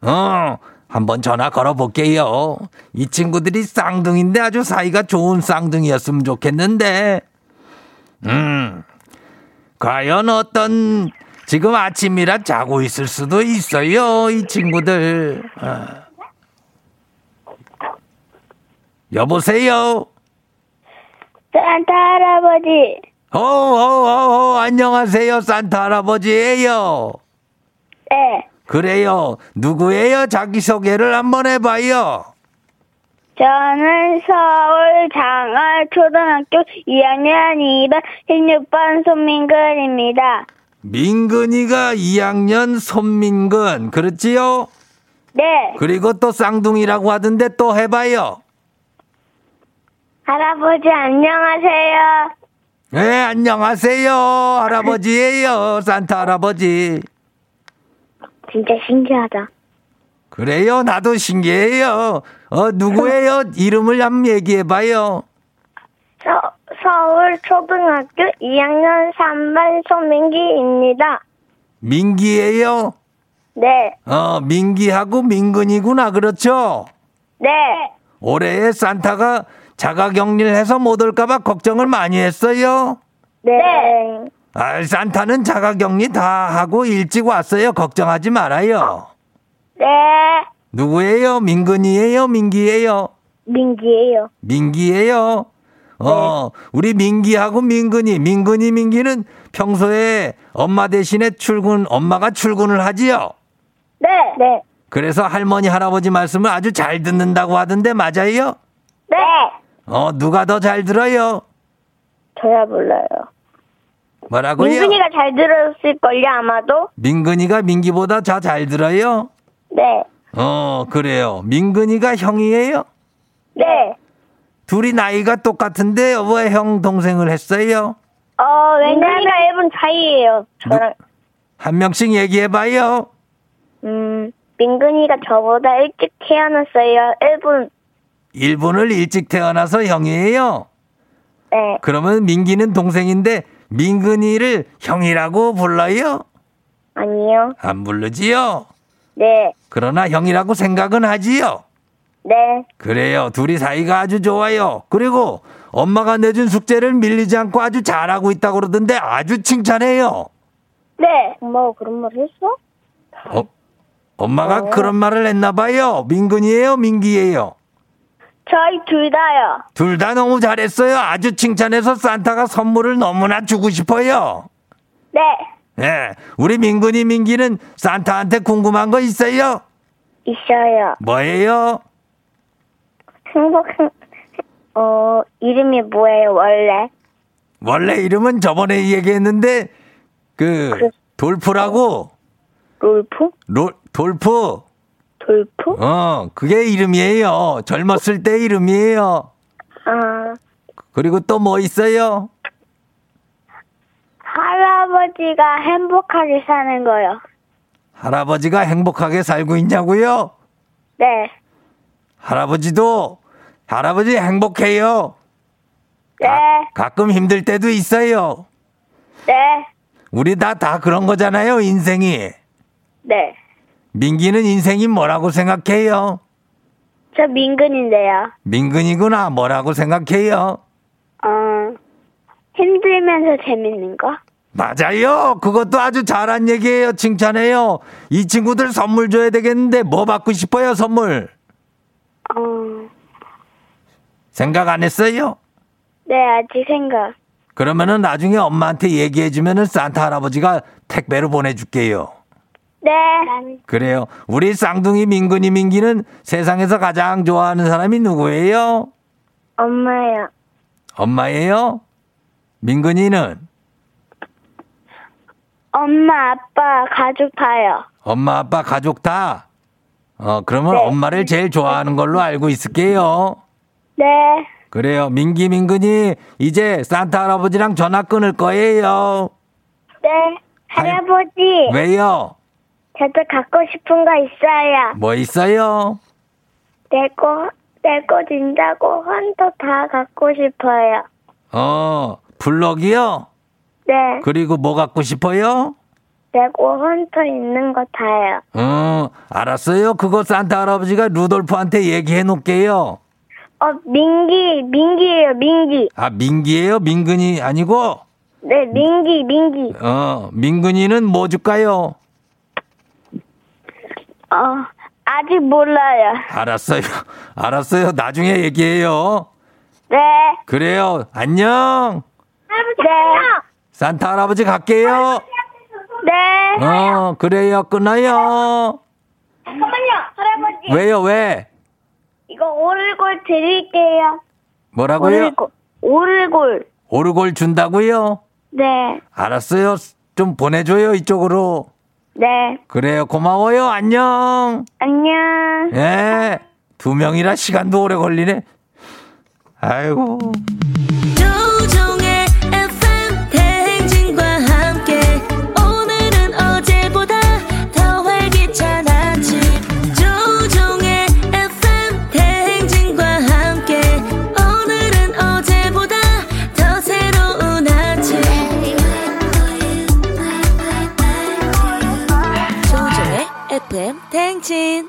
어, 한번 전화 걸어 볼게요. 이 친구들이 쌍둥이인데 아주 사이가 좋은 쌍둥이였으면 좋겠는데. 음. 과연 어떤 지금 아침이라 자고 있을 수도 있어요, 이 친구들. 아. 여보세요? 산타 할아버지, 어, 어, 어, 어, 안녕하세요. 산타 할아버지예요. 네, 그래요. 누구예요? 자기 소개를 한번 해봐요. 저는 서울 장하초등학교 2학년 2반 16번 손민근입니다. 민근이가 2학년 손민근. 그렇지요? 네, 그리고 또 쌍둥이라고 하던데 또 해봐요. 할아버지 안녕하세요. 네, 안녕하세요. 할아버지예요. 산타 할아버지. 진짜 신기하다. 그래요. 나도 신기해요. 어, 누구예요? 이름을 한번 얘기해 봐요. 서, 서울 초등학교 2학년 3반 손민기입니다. 민기예요. 네, 어, 민기하고 민근이구나. 그렇죠? 네, 올해 산타가 자가 격리를 해서 못 올까봐 걱정을 많이 했어요. 네, 아, 산타는 자가 격리 다 하고 일찍 왔어요. 걱정하지 말아요. 네, 누구예요? 민근이에요? 민기예요? 민기예요. 민기예요. 어, 우리 민기하고 민근이, 민근이, 민기는 평소에 엄마 대신에 출근, 엄마가 출근을 하지요. 네, 네, 그래서 할머니, 할아버지 말씀을 아주 잘 듣는다고 하던데 맞아요? 네. 어, 누가 더 잘 들어요? 저야 몰라요. 뭐라고요? 민근이가 잘 들었을걸요, 아마도? 민근이가 민기보다 더 잘 들어요? 네, 어, 그래요. 민근이가 형이에요? 네. 둘이 나이가 똑같은데 왜 형 동생을 했어요? 어, 왜냐면 1분 차이예요. 저랑, 한 명씩 얘기해 봐요. 음, 민근이가 저보다 일찍 태어났어요. 1분, 1분을 일찍 태어나서 형이에요. 네. 그러면 민기는 동생인데 민근이를 형이라고 불러요? 아니요. 안 부르지요? 네, 그러나 형이라고 생각은 하지요? 네. 그래요. 둘이 사이가 아주 좋아요. 그리고 엄마가 내준 숙제를 밀리지 않고 아주 잘하고 있다고 그러던데 아주 칭찬해요. 네. 엄마가 그런 말 했어? 어, 엄마가 어. 그런 말을 했나 봐요. 민근이에요, 민기예요. 저희 둘 다요. 둘 다 너무 잘했어요. 아주 칭찬해서 산타가 선물을 너무나 주고 싶어요. 네. 예, 우리 민근이 민기는 산타한테 궁금한 거 있어요? 있어요. 뭐예요? 행복, 행, 어, 이름이 뭐예요, 원래? 원래 이름은 저번에 얘기했는데 그 돌프라고 롤프? 롤 돌프 돌프? 어 그게 이름이에요 젊었을 때 이름이에요 아, 그리고 또 뭐 있어요 할아버지가 행복하게 사는 거요. 할아버지가 행복하게 살고 있냐고요 네. 할아버지도 할아버지 행복해요 네. 가 끔 힘들 때도 있어요 네. 우리 다 다 그런 거잖아요 인생이 네. 민기는 인생이 뭐라고 생각해요 저 민근인데요. 민근이구나 뭐라고 생각해요 어, 힘들면서 재밌는 거? 맞아요. 그것도 아주 잘한 얘기예요. 칭찬해요. 이 친구들 선물 줘야 되겠는데 뭐 받고 싶어요, 선물? 어, 생각 안 했어요? 네, 아직 생각. 그러면은 나중에 엄마한테 얘기해 주면은 산타 할아버지가 택배로 보내 줄게요. 네. 그래요. 우리 쌍둥이 민근이 민기는 세상에서 가장 좋아하는 사람이 누구예요? 엄마요. 엄마예요? 민근이는 엄마, 아빠, 가족 다요. 엄마, 아빠, 가족 다? 어, 그러면 네. 엄마를 제일 좋아하는 걸로 알고 있을게요. 네. 그래요. 민기 민근이 이제 산타 할아버지랑 전화 끊을 거예요. 네. 할아버지. 왜요? 저도 갖고 싶은 거 있어요. 뭐 있어요? 내거, 내거 진다고 헌터 다 갖고 싶어요. 어, 블럭이요? 네. 그리고 뭐 갖고 싶어요? 내거 헌터 있는 거 다요. 어, 알았어요. 그거 산타 할아버지가 루돌프한테 얘기해 놓을게요. 어, 민기, 민기예요, 민기. 아, 민기예요? 민근이 아니고? 네, 민기, 민기. 어, 민근이는 뭐 줄까요? 어, 아직 몰라요. 알았어요. 알았어요. 나중에 얘기해요. 네. 그래요. 안녕. 네. 산타 할아버지 갈게요. 네. 어, 그래요. 끊어요. 잠깐만요, 할아버지. 왜요, 왜? 이거 오르골 드릴게요. 뭐라고요? 오르골. 오르골. 오르골 준다고요? 네. 알았어요. 좀 보내줘요, 이쪽으로. 네. 그래요. 고마워요. 안녕. 안녕. 예. 두 명이라 시간도 오래 걸리네. 아이고. 대행진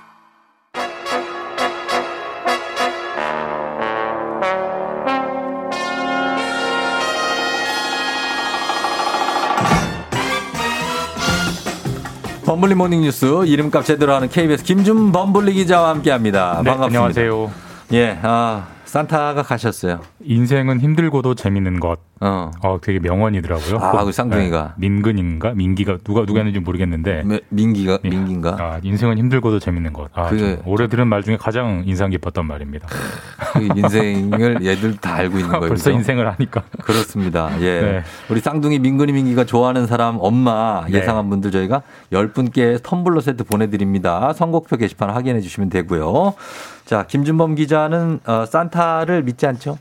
범블리 모닝 뉴스 이름값 제대로 하는 KBS 김준 범블리 기자와 함께 합니다. 네, 반갑습니다. 안녕하세요. 예, 아, 산타가 가셨어요. 인생은 힘들고도 재밌는 것. 어. 되게 명언이더라고요. 아, 꼭, 그 쌍둥이가. 네, 민근인가? 민기가 누가 누가였는지 모르겠는데. 민기가 민기인가? 아, 인생은 힘들고도 재밌는 것. 아, 좀 올해 들은 말 중에 가장 인상 깊었던 말입니다. 그 인생을 얘들 다 알고 있는 거예요. 벌써 그죠? 인생을 하니까. 그렇습니다. 예. 네. 우리 쌍둥이 민근이 민기가 좋아하는 사람 엄마 네. 예상한 분들 저희가 10분께 텀블러 세트 보내 드립니다. 선곡표 게시판 확인해 주시면 되고요. 자, 김준범 기자는 어, 산타를 믿지 않죠?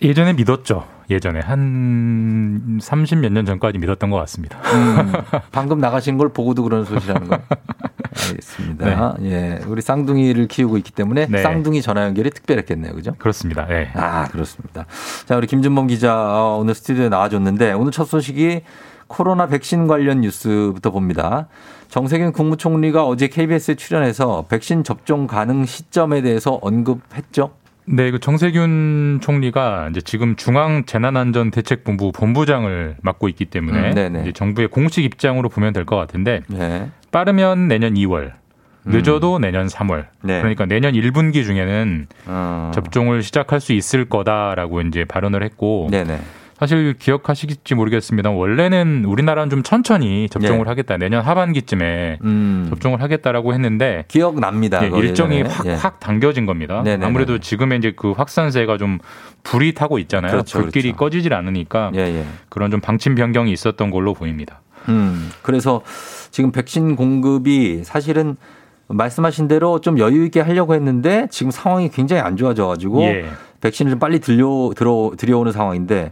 예전에 믿었죠. 예전에 한 30몇 년 전까지 믿었던 것 같습니다. 음, 방금 나가신 걸 보고도 그런 소리라는 거예요. 알겠습니다. 예. 우리 쌍둥이를 키우고 있기 때문에 네. 쌍둥이 전화 연결이 특별했겠네요. 그죠? 그렇습니다. 예. 아, 그렇습니다. 자, 우리 김준범 기자 어, 오늘 스튜디오에 나와줬는데 오늘 첫 소식이 코로나 백신 관련 뉴스부터 봅니다. 정세균 국무총리가 어제 KBS에 출연해서 백신 접종 가능 시점에 대해서 언급했죠. 네, 그 정세균 총리가 이제 지금 중앙 재난안전대책본부 본부장을 맡고 있기 때문에 음. 이제 정부의 공식 입장으로 보면 될 것 같은데 네. 빠르면 내년 2월, 늦어도 내년 3월. 음. 네. 그러니까 내년 1분기 중에는 어. 접종을 시작할 수 있을 거다라고 이제 발언을 했고 네네. 사실 기억하시겠지 모르겠습니다. 원래는 우리나라는 좀 천천히 접종을 네. 하겠다. 내년 하반기쯤에 음. 접종을 하겠다라고 했는데 기억납니다. 예, 일정이 예전에. 확, 예. 확 당겨진 겁니다. 네네네. 아무래도 지금의 이제 그 확산세가 좀 불이 타고 있잖아요. 그렇죠, 불길이 꺼지질 않으니까 예, 예. 그런 좀 방침 변경이 있었던 걸로 보입니다. 음, 그래서 지금 백신 공급이 사실은 말씀하신 대로 좀 여유 있게 하려고 했는데 지금 상황이 굉장히 안 좋아져 가지고 예. 백신을 좀 빨리 들려 들어 들여오는 상황인데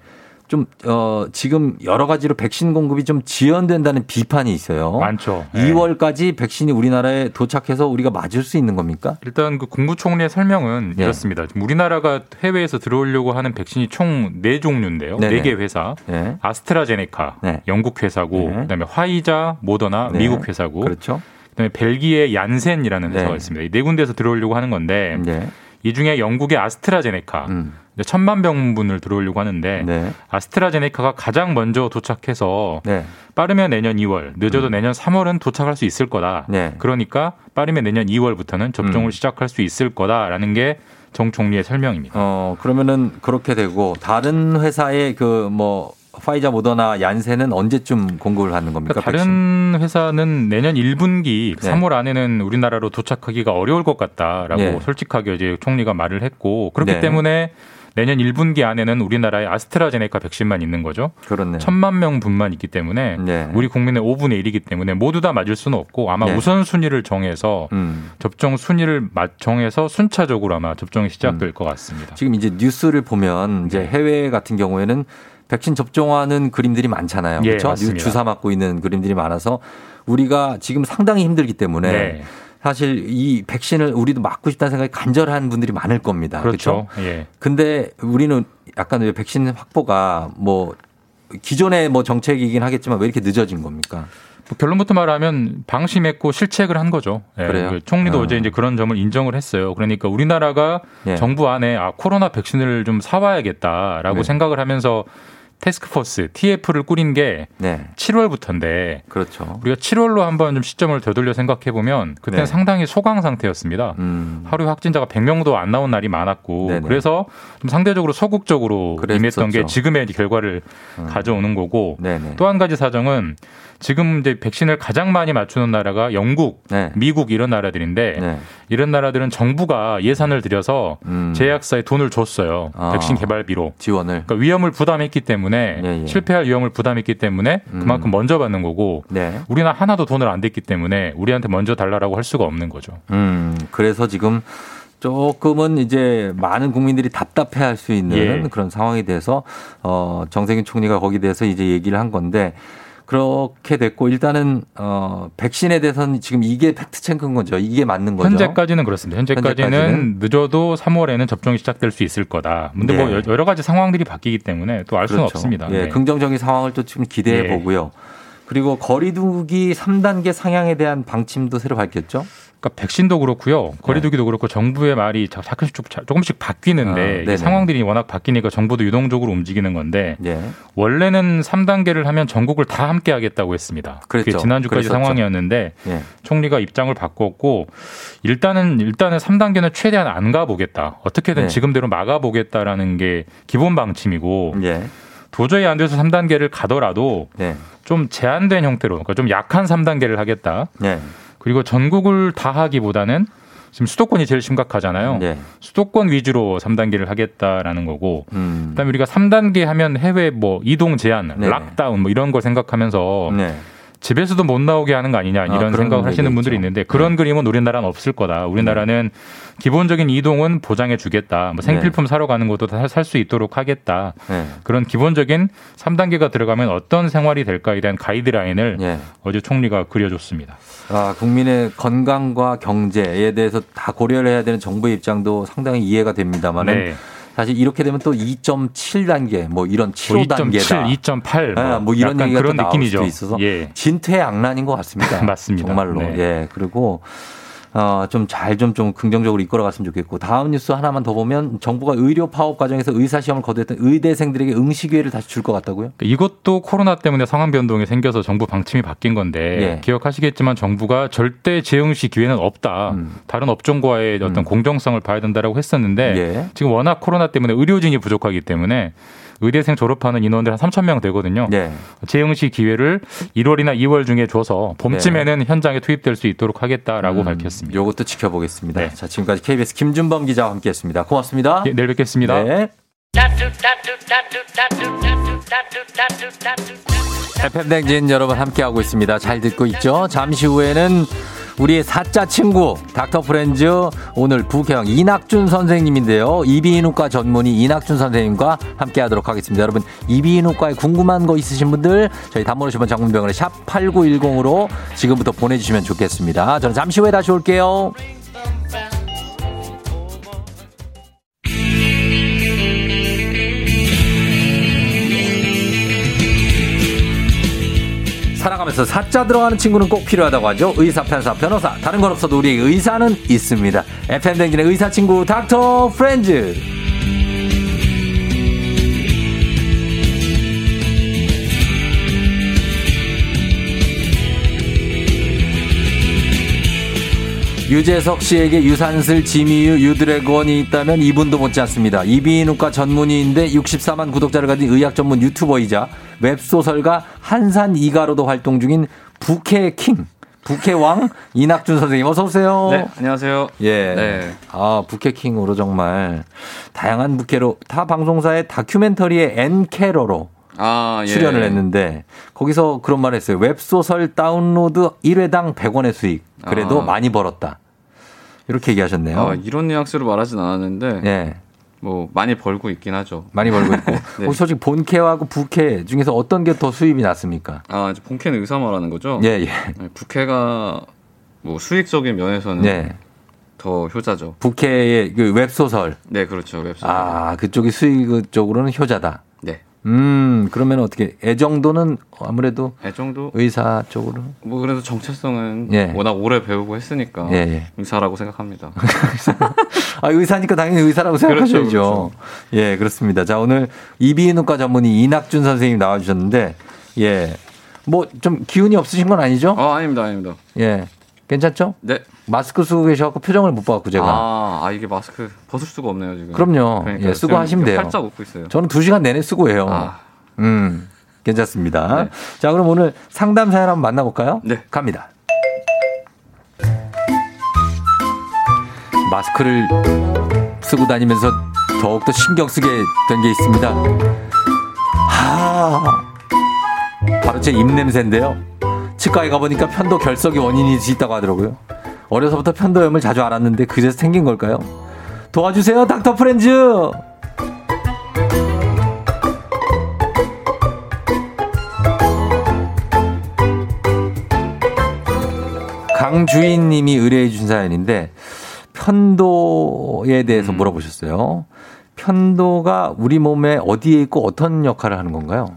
좀 어 지금 여러 가지로 백신 공급이 좀 지연된다는 비판이 있어요. 많죠. 예. 2월까지 백신이 우리나라에 도착해서 우리가 맞을 수 있는 겁니까? 일단 그 국무총리의 설명은 예. 이렇습니다. 우리나라가 해외에서 들어오려고 하는 백신이 총네 종류인데요. 네네. 네개 회사. 네. 아스트라제네카, 네. 영국 회사고, 네. 그다음에 화이자, 모더나, 네. 미국 회사고, 그렇죠. 그다음에 벨기에 얀센이라는 회사가 네. 있습니다. 이 네 군데에서 들어오려고 하는 건데 네. 이 중에 영국의 아스트라제네카 음. 천만 병분을 들어오려고 하는데 네. 아스트라제네카가 가장 먼저 도착해서 네. 빠르면 내년 2월, 늦어도 내년 3월은 도착할 수 있을 거다. 네. 그러니까 빠르면 내년 2월부터는 접종을 음. 시작할 수 있을 거다라는 게 정 총리의 설명입니다. 어, 그러면은 그렇게 되고 다른 회사의 그뭐 화이자 모더나 얀센은 언제쯤 공급을 하는 겁니까? 그러니까 다른 회사는 내년 1분기 네. 3월 안에는 우리나라로 도착하기가 어려울 것 같다라고 네. 솔직하게 이제 총리가 말을 했고 그렇기 네. 때문에 내년 1분기 안에는 우리나라에 아스트라제네카 백신만 있는 거죠. 그렇네. 천만 명분만 있기 때문에 네. 우리 국민의 5분의 1이기 때문에 모두 다 맞을 수는 없고 아마 네. 우선 순위를 정해서 음. 접종 순위를 맞- 정해서 순차적으로 아마 접종이 시작될 것 같습니다. 지금 이제 뉴스를 보면 이제 해외 같은 경우에는 백신 접종하는 그림들이 많잖아요. 예, 그렇죠? 맞습니다. 주사 맞고 있는 그림들이 많아서 우리가 지금 상당히 힘들기 때문에 네. 사실 이 백신을 우리도 맞고 싶다는 생각이 간절한 분들이 많을 겁니다. 그렇죠. 그렇죠? 예. 근데 우리는 약간 왜 백신 확보가 뭐 기존의 뭐 정책이긴 하겠지만 왜 이렇게 늦어진 겁니까? 뭐 결론부터 말하면 방심했고 실책을 한 거죠. 예, 그래요? 그 총리도 어. 어제 이제 그런 점을 인정을 했어요. 그러니까 우리나라가 예. 정부 안에 아 코로나 백신을 좀 사와야겠다라고 네. 생각을 하면서 테스크포스 TF를 꾸린 게 네. 7월부터인데 그렇죠. 우리가 7월로 한번 좀 시점을 되돌려 생각해 보면 그때는 네. 상당히 소강 상태였습니다. 음. 하루에 확진자가 100명도 안 나온 날이 많았고 네네. 그래서 좀 상대적으로 소극적으로 그랬었죠. 임했던 게 지금의 결과를 음. 가져오는 거고. 또 한 가지 사정은 지금 이제 백신을 가장 많이 맞추는 나라가 영국, 네. 미국 이런 나라들인데 네. 이런 나라들은 정부가 예산을 들여서 음. 제약사에 돈을 줬어요. 아. 백신 개발비로. 지원을. 그러니까 위험을 부담했기 때문에 예, 예. 실패할 위험을 부담했기 때문에 음. 그만큼 먼저 받는 거고 네. 우리는 하나도 돈을 안 댔기 때문에 우리한테 먼저 달라라고 할 수가 없는 거죠. 음, 그래서 지금 조금은 이제 많은 국민들이 답답해 할 수 있는 예. 그런 상황이 돼서 어, 정세균 총리가 거기에 대해서 이제 얘기를 한 건데 그렇게 됐고 일단은 어, 백신에 대해서는 지금 이게 팩트 체크인 거죠. 이게 맞는 거죠. 현재까지는 그렇습니다. 현재까지는, 현재까지는. 늦어도 3월에는 접종이 시작될 수 있을 거다. 근데 네. 뭐 여러 가지 상황들이 바뀌기 때문에 또 알 수는 그렇죠. 없습니다. 예, 네. 긍정적인 상황을 또 지금 기대해 예. 보고요. 그리고 거리두기 3단계 상향에 대한 방침도 새로 밝혔죠. 그러니까 백신도 그렇고요. 거리두기도 그렇고 정부의 말이 자- 자꾸씩 조- 자- 조금씩 바뀌는데 아. 상황들이 워낙 바뀌니까 정부도 유동적으로 움직이는 건데 예. 원래는 3단계를 하면 전국을 다 함께 하겠다고 했습니다. 그랬죠. 지난주까지 그랬었죠. 상황이었는데 예. 총리가 입장을 바꿨고 일단은 일단은 3단계는 최대한 안 가보겠다. 어떻게든 네. 지금대로 막아보겠다라는 게 기본 방침이고 예. 도저히 안 돼서 3단계를 가더라도 네. 좀 제한된 형태로 그러니까 좀 약한 3단계를 하겠다. 네. 그리고 전국을 다 하기보다는 지금 수도권이 제일 심각하잖아요. 네. 수도권 위주로 3단계를 하겠다라는 거고 음. 그다음에 우리가 3단계 하면 해외 뭐 이동 제한, 네네. 락다운 뭐 이런 걸 생각하면서 네. 집에서도 못 나오게 하는 거 아니냐 이런 그런 생각을 하시는 분들이 있죠. 있는데 그런 그림은 우리나라는 없을 거다. 우리나라는 기본적인 이동은 보장해 주겠다. 뭐 생필품 사러 가는 것도 다 살 수 있도록 하겠다. 네. 그런 기본적인 3단계가 들어가면 어떤 생활이 될까에 대한 가이드라인을 예. 어제 총리가 그려줬습니다. 아, 국민의 건강과 경제에 대해서 다 고려를 해야 되는 정부의 입장도 상당히 이해가 됩니다만은 네. 사실 이렇게 되면 또 2.7단계 뭐 이런 7호 단계다. 2.7, 2.8뭐 이런 약간 얘기가 그런 또 나올 느낌이죠. 수도 있어서 예. 진퇴양난인 것 같습니다. 맞습니다. 정말로. 네. 예. 그리고 어, 좀 잘 좀 좀 긍정적으로 이끌어갔으면 좋겠고 다음 뉴스 하나만 더 보면 정부가 의료 파업 과정에서 의사 시험을 거두었던 의대생들에게 응시 기회를 다시 줄 것 같다고요? 이것도 코로나 때문에 상황 변동이 생겨서 정부 방침이 바뀐 건데 예. 기억하시겠지만 정부가 절대 재응시 기회는 없다. 음. 다른 업종과의 어떤 공정성을 봐야 된다라고 했었는데 예. 지금 워낙 코로나 때문에 의료진이 부족하기 때문에 의대생 졸업하는 인원들 한 3천 명 되거든요. 네. 재응시 기회를 1월이나 2월 중에 줘서 봄쯤에는 현장에 투입될 수 있도록 하겠다라고 밝혔습니다. 이것도 지켜보겠습니다. 자, 지금까지 KBS 김준범 기자와 함께했습니다. 고맙습니다. 예, 내일 뵙겠습니다. 네. FM 댕진 여러분 함께하고 있습니다. 잘 듣고 있죠? 잠시 후에는 우리의 사자 친구 닥터 프렌즈 오늘 부경 이낙준 선생님인데요. 이비인후과 전문의 이낙준 선생님과 함께하도록 하겠습니다. 여러분 이비인후과에 궁금한 거 있으신 분들 저희 단문 50원 장문병원에 샵 8910으로 지금부터 보내주시면 좋겠습니다. 저는 잠시 후에 다시 올게요. 살아가면서 사자 들어가는 친구는 꼭 필요하다고 하죠. 의사, 판사, 변호사. 다른 건 없어도 우리에게 의사는 있습니다. FM 댕진의 의사 친구 닥터 프렌즈. 유재석 씨에게 유산슬, 지미유, 유드래곤이 있다면 이분도 못지 않습니다. 이비인후과 전문의인데 64만 구독자를 가진 의학 전문 유튜버이자 웹소설가 한산 이가로도 활동 중인 부캐 킹, 부캐 왕 이낙준 선생님 어서 오세요. 네, 안녕하세요. 예. 네. 아, 부캐킹으로 정말 다양한 부캐로 타 방송사의 다큐멘터리의 엔캐러로 아, 예. 출연을 했는데 거기서 그런 말 했어요. 웹소설 다운로드 1회당 100원의 수익. 그래도 아. 많이 벌었다. 이렇게 얘기하셨네요. 아, 이런 뉘앙스로 말하진 않았는데 예. 뭐 많이 벌고 있긴 하죠. 많이 벌고 있고. 네. 솔직히 본캐하고 부캐 중에서 어떤 게 더 수입이 낮습니까? 아, 이제 본캐는 의사 말하는 거죠? 예, 예. 네, 부캐가 뭐 수익적인 면에서는 네. 더 효자죠. 부캐의 그 웹소설. 네, 그렇죠. 웹소설. 아, 그쪽이 수익 쪽으로는 효자다. 네. 음, 그러면 어떻게 애정도는 아무래도 애정도 의사 쪽으로 뭐 그래도 정체성은 예. 워낙 오래 배우고 했으니까 예, 예. 의사라고 생각합니다. 아, 의사니까 당연히 의사라고 생각하셔야죠. 그렇죠, 예, 그렇습니다. 자, 오늘 이비인후과 전문의 이낙준 선생님 나와 주셨는데, 예. 뭐, 좀 기운이 없으신 건 아니죠? 어, 아닙니다, 아닙니다. 예. 괜찮죠? 네. 마스크 쓰고 계셔갖고 표정을 못 봐갖고 제가. 아, 아 이게 마스크 벗을 수가 없네요 지금. 그럼요. 그러니까요. 예, 쓰고 하시면 돼요. 활짝 웃고 있어요. 저는 두 시간 내내 쓰고 해요. 아. 음, 괜찮습니다. 네. 자, 그럼 오늘 상담 사연 한번 만나볼까요? 네. 갑니다. 마스크를 쓰고 다니면서 더욱더 신경 쓰게 된 게 있습니다. 아, 바로 제 입냄새인데요. 치과에 가보니까 편도 결석이 원인일 수 있다고 하더라고요. 어려서부터 편도염을 자주 앓았는데 그래서 생긴 걸까요? 도와주세요, 닥터 프렌즈! 강주인님이 의뢰해 준 사연인데 편도에 대해서 음. 물어보셨어요. 편도가 우리 몸에 어디에 있고 어떤 역할을 하는 건가요?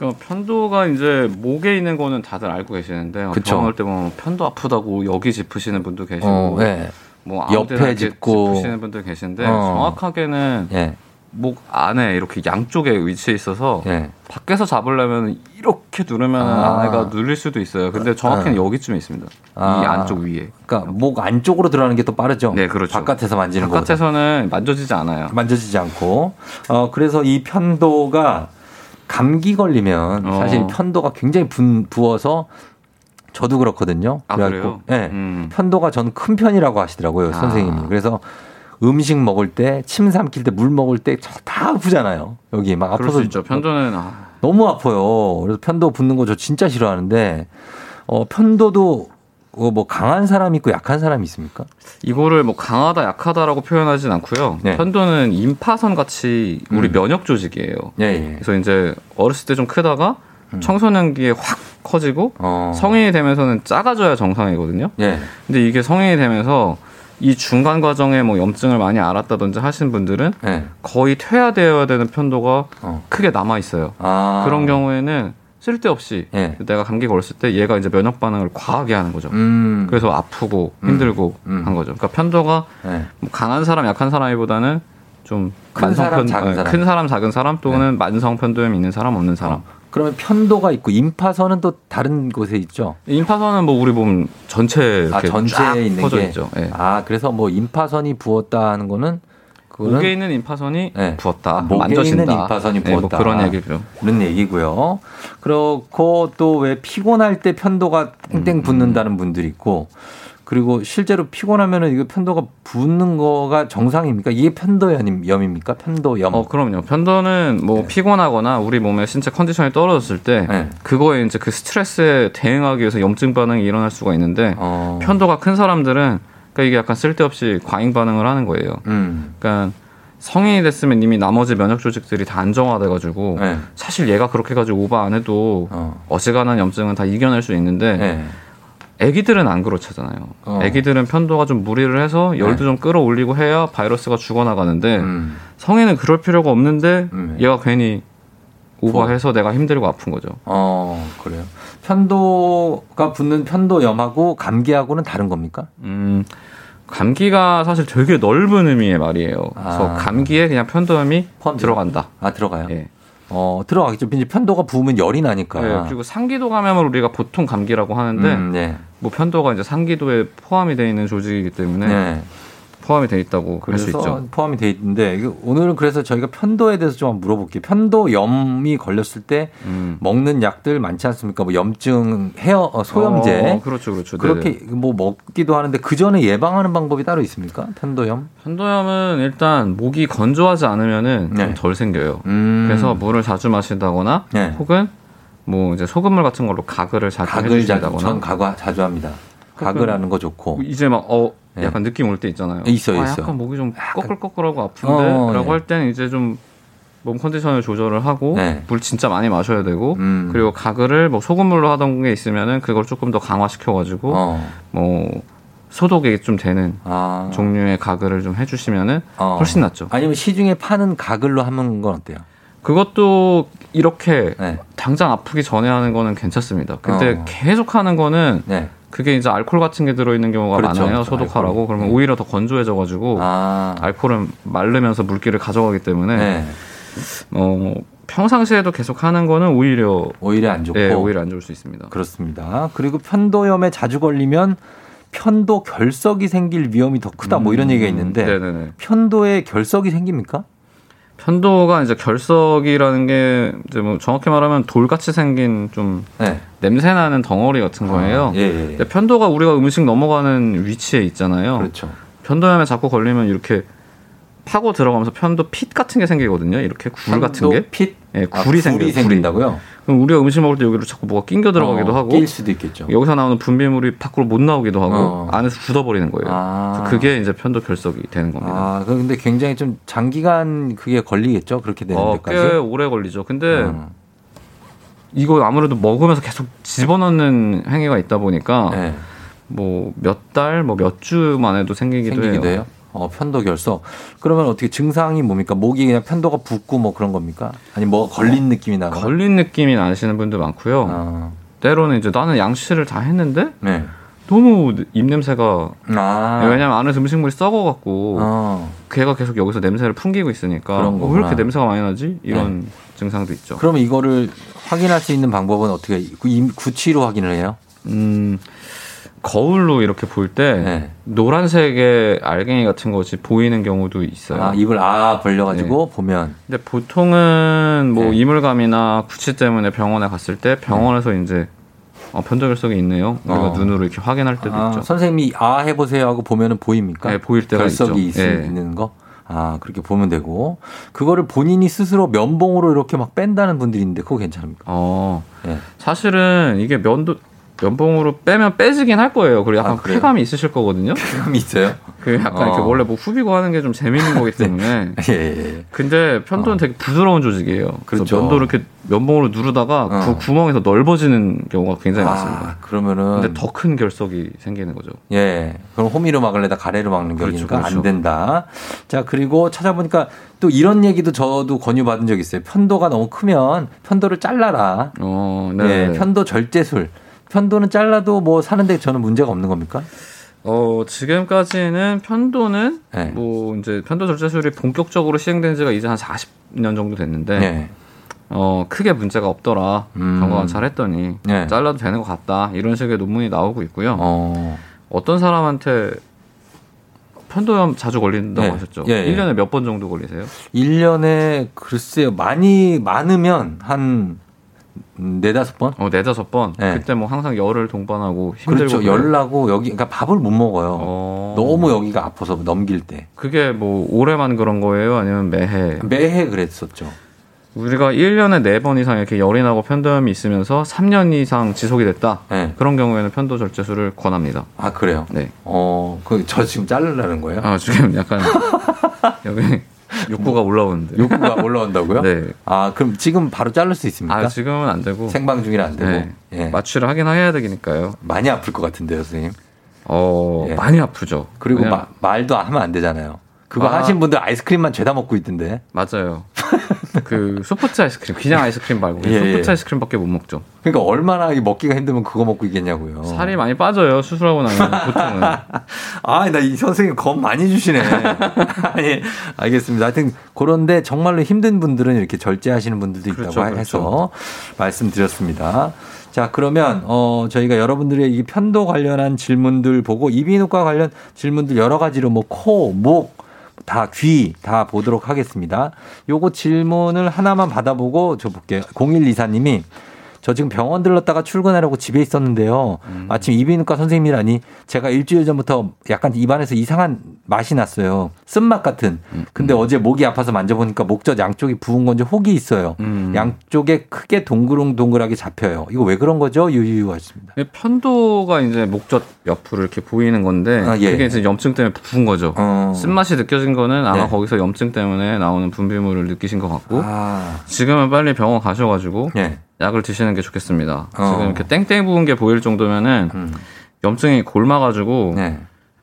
그러니까 편도가 이제 목에 있는 거는 다들 알고 계시는데 요 그쵸. 병원 보면 편도 아프다고 여기 짚으시는 분도 계시고 어, 네. 뭐 옆에 짚고. 짚으시는 분들 계신데 어. 정확하게는 예. 목 안에 이렇게 양쪽에 위치해 있어서 예. 밖에서 잡으려면 이렇게 누르면 아. 안에가 눌릴 수도 있어요. 근데 정확히는 어. 여기쯤에 있습니다. 아. 이 안쪽 위에. 그러니까 목 안쪽으로 들어가는 게 또 빠르죠. 네, 그렇죠. 바깥에서 만지는 거. 바깥에서는 만져지지 않아요. 만져지지 않고. 어, 그래서 이 편도가 감기 걸리면 어. 사실 편도가 굉장히 분, 부어서 저도 그렇거든요. 아, 그래요? 네. 음. 편도가 전큰 편이라고 하시더라고요, 아. 선생님이. 그래서 음식 먹을 때, 침 삼킬 때, 물 먹을 때 다 아프잖아요. 여기 막 아파서 수 있죠. 편도는 아, 너무 아파요. 그래서 편도 붓는 거 저 진짜 싫어하는데 어, 편도도 어, 뭐 강한 사람 있고 약한 사람이 있습니까? 이거를 뭐 강하다 약하다라고 표현하진 않고요. 네. 편도는 임파선 같이 우리 음. 면역 조직이에요. 예, 예. 그래서 이제 어렸을 때 좀 크다가 음. 청소년기에 확 커지고 어. 성인이 되면서는 작아져야 정상이거든요. 예. 근데 이게 성인이 되면서 이 중간 과정에 뭐 염증을 많이 알았다든지 하신 분들은 네. 거의 퇴화되어야 되는 편도가 크게 남아 있어요. 아. 그런 경우에는 쓸데없이 예. 내가 감기 걸렸을 때 얘가 이제 면역 반응을 과하게 하는 거죠. 음. 그래서 아프고 힘들고 한 거죠. 그러니까 편도가 네. 뭐 강한 사람, 약한 사람이보다는 좀 큰 사람, 편, 작은 어, 사람. 네. 큰 사람, 작은 사람 또는 만성 편도염 있는 사람, 없는 사람. 그러면 편도가 있고 임파선은 또 다른 곳에 있죠. 임파선은 뭐 우리 몸 전체 아 전체에 있는 퍼져 게. 있죠. 예. 아 그래서 뭐 임파선이 부었다 하는 거는 그거는 목에 있는 임파선이 네. 부었다, 목에 만져진다. 있는 임파선이 예, 뭐 부었다. 그런 얘기죠. 그런 얘기고요. 그렇고 또 왜 피곤할 때 편도가 음, 땡땡 붓는다는 분들이 있고 그리고 실제로 피곤하면은 이거 편도가 붓는 거가 정상입니까? 이게 편도염입니까? 편도염. 어, 그럼요. 편도는 뭐 피곤하거나 우리 몸의 신체 컨디션이 떨어졌을 때 네. 그거에 이제 그 스트레스에 대응하기 위해서 염증 반응이 일어날 수가 있는데 어. 편도가 큰 사람들은 그러니까 이게 약간 쓸데없이 과잉 반응을 하는 거예요. 음. 그러니까 성인이 됐으면 이미 나머지 면역 조직들이 다 안정화돼 가지고 네. 사실 얘가 그렇게 가지고 오버 안 해도 어. 어. 지간한 염증은 다 이겨낼 수 있는데 네. 애기들은 안 그렇잖아요. 어. 네. 애기들은 편도가 좀 무리를 해서 열도 좀 끌어올리고 해야 바이러스가 죽어나가는데 음. 성인은 그럴 필요가 없는데 음. 얘가 괜히 오버해서 내가 힘들고 아픈 거죠. 어 그래요. 편도가 붓는 편도염하고 감기하고는 다른 겁니까? 음, 감기가 사실 되게 넓은 의미의 말이에요. 그래서 아. 감기에 그냥 편도염이 펀- 들어간다. 아 들어가요. 예. 어 들어가겠죠. 이제 편도가 부으면 열이 나니까. 네, 그리고 상기도 감염을 우리가 보통 감기라고 하는데 음, 네. 뭐 편도가 이제 상기도에 포함이 되어 있는 조직이기 때문에 네. 포함이 돼 있다고 할 수 있죠. 포함이 돼 있는데 오늘은 그래서 저희가 편도에 대해서 좀 물어볼게요. 편도염이 걸렸을 때 음. 먹는 약들 많지 않습니까? 뭐 염증, 헤어 어, 소염제 어, 그렇죠, 그렇죠. 그렇게 네네. 뭐 먹기도 하는데 그 전에 예방하는 방법이 따로 있습니까? 편도염? 편도염은 일단 목이 건조하지 않으면은 네. 좀덜 생겨요. 음. 그래서 물을 자주 마신다거나 네. 혹은 뭐 이제 소금물 같은 걸로 가글을 자주 해주신다거나 전 가글 자주 합니다. 가글하는 거 좋고. 이제 막어 네. 약간 느낌 올 때 있잖아요. 있어요, 아, 있어요. 약간 목이 좀 꺼끌꺼끌하고 어, 아픈데라고 네. 할 때는 이제 좀 몸 컨디션을 조절을 하고 네. 물 진짜 많이 마셔야 되고 음. 그리고 가글을 뭐 소금물로 하던 게 있으면은 그걸 조금 더 강화시켜 가지고 어. 뭐 소독이 좀 되는 아. 종류의 가글을 좀 해주시면은 어. 훨씬 낫죠. 아니면 시중에 파는 가글로 하는 건 어때요? 그것도 이렇게 네. 당장 아프기 전에 하는 거는 괜찮습니다. 근데 어. 계속 하는 거는 네. 그게 이제 알코올 같은 게 들어있는 경우가 그렇죠. 많아요. 그렇죠. 소독하라고. 알코올. 그러면 네. 오히려 더 건조해져가지고 아. 알코올은 마르면서 물기를 가져가기 때문에 네. 어, 평상시에도 계속 하는 거는 오히려 오히려 안 좋고. 네, 오히려 안 좋을 수 있습니다. 그렇습니다. 그리고 편도염에 자주 걸리면 편도 결석이 생길 위험이 더 크다 뭐 이런 얘기가 있는데 음, 네네네. 편도에 결석이 생깁니까? 편도가 이제 결석이라는 게 이제 뭐 정확히 말하면 돌같이 생긴 좀 네. 냄새 나는 덩어리 같은 거예요. 아, 예, 예. 근데 편도가 우리가 음식 넘어가는 위치에 있잖아요. 그렇죠. 편도염에 자꾸 걸리면 이렇게 파고 들어가면서 편도 핏 같은 게 생기거든요. 이렇게 굴 같은 게. 핏? 예, 아, 굴이 생겨요. 굴이. 생긴다고요? 그럼 우리가 음식 먹을 때 여기로 자꾸 뭐가 낑겨 들어가기도 어, 하고 낄 수도 있겠죠. 여기서 나오는 분비물이 밖으로 못 나오기도 하고 어. 안에서 굳어버리는 거예요. 아. 그게 이제 편도 결석이 되는 겁니다. 아, 그 근데 굉장히 좀 장기간 그게 걸리겠죠. 그렇게 되는 어, 데까지. 꽤 오래 걸리죠. 근데 음. 이거 아무래도 먹으면서 계속 집어넣는 행위가 있다 보니까 네. 뭐몇 달, 뭐 몇 주만 해도 생기기도, 생기기도 해요. 해요. 어, 편도 결석. 그러면 어떻게 증상이 뭡니까? 목이 그냥 편도가 붓고 뭐 그런 겁니까? 아니 뭐가 걸린 느낌이 나거나? 걸린 느낌이 나시는 분들 많고요. 아, 때로는 이제 나는 양치를 다 했는데 네. 너무 입 냄새가 아. 왜냐면 안에서 음식물이 썩어갖고 어. 걔가 계속 여기서 냄새를 풍기고 있으니까 그런 어, 왜 거구나. 이렇게 냄새가 많이 나지? 이런 증상도 있죠. 그러면 이거를 확인할 수 있는 방법은 어떻게 구치로 확인을 해요? 음, 거울로 이렇게 볼때 네. 노란색의 알갱이 같은 것이 보이는 경우도 있어요. 아, 입을 아 벌려가지고 보면 근데 보통은 뭐 네. 이물감이나 구취 때문에 병원에 갔을 때 병원에서 이제 어, 편도결석이 있네요. 우리가 어. 눈으로 이렇게 확인할 때도 아, 있죠. 선생님이 아 해보세요 하고 보면은 보입니까? 네, 보일 때가 결석이 있죠. 있, 예. 있는 거. 아 그렇게 보면 되고 그거를 본인이 스스로 면봉으로 이렇게 막 뺀다는 분들이 있는데 그거 괜찮습니까? 어, 예. 사실은 이게 면도 면봉으로 빼면 빼지긴 할 거예요. 그리고 약간 아? 쾌감이 있으실 거거든요. 쾌감이 있어요? 그 약간 이렇게 어. 원래 뭐 후비고 하는 게 좀 재밌는 거기 때문에. 예, 예. 근데 편도는 되게 부드러운 조직이에요. 그래서 그렇죠. 면도를 이렇게 면봉으로 누르다가 어. 구, 구멍에서 넓어지는 경우가 굉장히 아, 많습니다. 그러면은 근데 더 큰 결석이 생기는 거죠. 예. 그럼 호미로 막을래다 가래로 막는 그렇죠, 경우니까 안 그렇죠. 된다. 자, 그리고 찾아보니까 또 이런 얘기도 저도 권유받은 적 있어요. 편도가 너무 크면 편도를 잘라라. 어, 예, 네. 편도 절제술. 편도는 잘라도 뭐 사는데 저는 문제가 없는 겁니까? 어, 지금까지는 편도는 네. 뭐 이제 편도 절제술이 본격적으로 시행된 지가 이제 한 40년 정도 됐는데 네. 어, 크게 문제가 없더라. 음. 경과가 잘 했더니 네. 잘라도 되는 것 같다. 이런 식의 논문이 나오고 있고요. 어. 어떤 사람한테 편도염 자주 걸린다고 네. 하셨죠? 예, 예. 1년에 몇 번 정도 걸리세요? 1년에 글쎄요. 많이 많으면 한 네다섯 번? 어, 네다섯 번. 네. 그때 뭐 항상 열을 동반하고 힘들고 그렇죠. 열나고 여기 그러니까 밥을 못 먹어요. 어. 너무 여기가 아파서 넘길 때. 그게 뭐 올해만 그런 거예요? 아니면 매해? 매해 그랬었죠. 우리가 1년에 4번 이상 이렇게 열이 나고 편도염이 있으면서 3년 이상 지속이 됐다. 네. 그런 경우에는 편도 절제술을 권합니다. 아, 그래요? 네. 어, 그 저 지금 자르라는 거예요? 아, 지금 약간 여기 욕구가 올라오는데. 욕구가 올라온다고요? 네. 아, 그럼 지금 바로 자를 수 있습니까? 아, 지금은 안 되고. 생방 중이라 안 되고. 네. 예. 마취를 하긴 해야 되니까요. 많이 아플 것 같은데요, 선생님. 어, 예. 많이 아프죠. 그리고 마- 말도 하면 안 되잖아요. 그거 아. 하신 분들 아이스크림만 죄다 먹고 있던데. 맞아요. 그 소프트 아이스크림, 그냥 아이스크림 말고 예, 소프트 예. 아이스크림밖에 못 먹죠. 그러니까 얼마나 이 먹기가 힘들면 그거 먹고 있겠냐고요. 살이 많이 빠져요. 수술하고 나면 보통은. 아, 나 이 선생님 겁 많이 주시네. 아니, 알겠습니다. 하여튼, 그런데 정말로 힘든 분들은 이렇게 절제하시는 분들도 있다고 그렇죠, 해서 말씀드렸습니다. 자, 그러면, 어, 저희가 여러분들의 이 편도 관련한 질문들 보고 이비인후과 관련 질문들 여러 가지로 뭐 코, 목, 다 귀 다 보도록 하겠습니다. 요거 질문을 하나만 받아보고 저 볼게요. 0124님이 저 지금 병원 들렀다가 출근하려고 집에 있었는데요. 마침 이비인후과 선생님이라니 제가 일주일 전부터 약간 입안에서 이상한 맛이 났어요. 쓴맛 같은. 근데 어제 목이 아파서 만져보니까 목젖 양쪽이 부은 건지 혹이 있어요. 음. 양쪽에 크게 동그랑동글하게 잡혀요. 이거 왜 그런 거죠? 유유유 하십니다. 편도가 이제 목젖 옆으로 이렇게 보이는 건데 아, 예. 그게 이제 염증 때문에 부은 거죠. 어. 쓴맛이 느껴진 거는 아마 네. 거기서 염증 때문에 나오는 분비물을 느끼신 것 같고 아. 지금은 빨리 병원 가셔가지고 예. 약을 드시는 게 좋겠습니다. 어. 음. 지금 이렇게 땡땡 부은 게 보일 정도면은 염증이 골마가지고 네.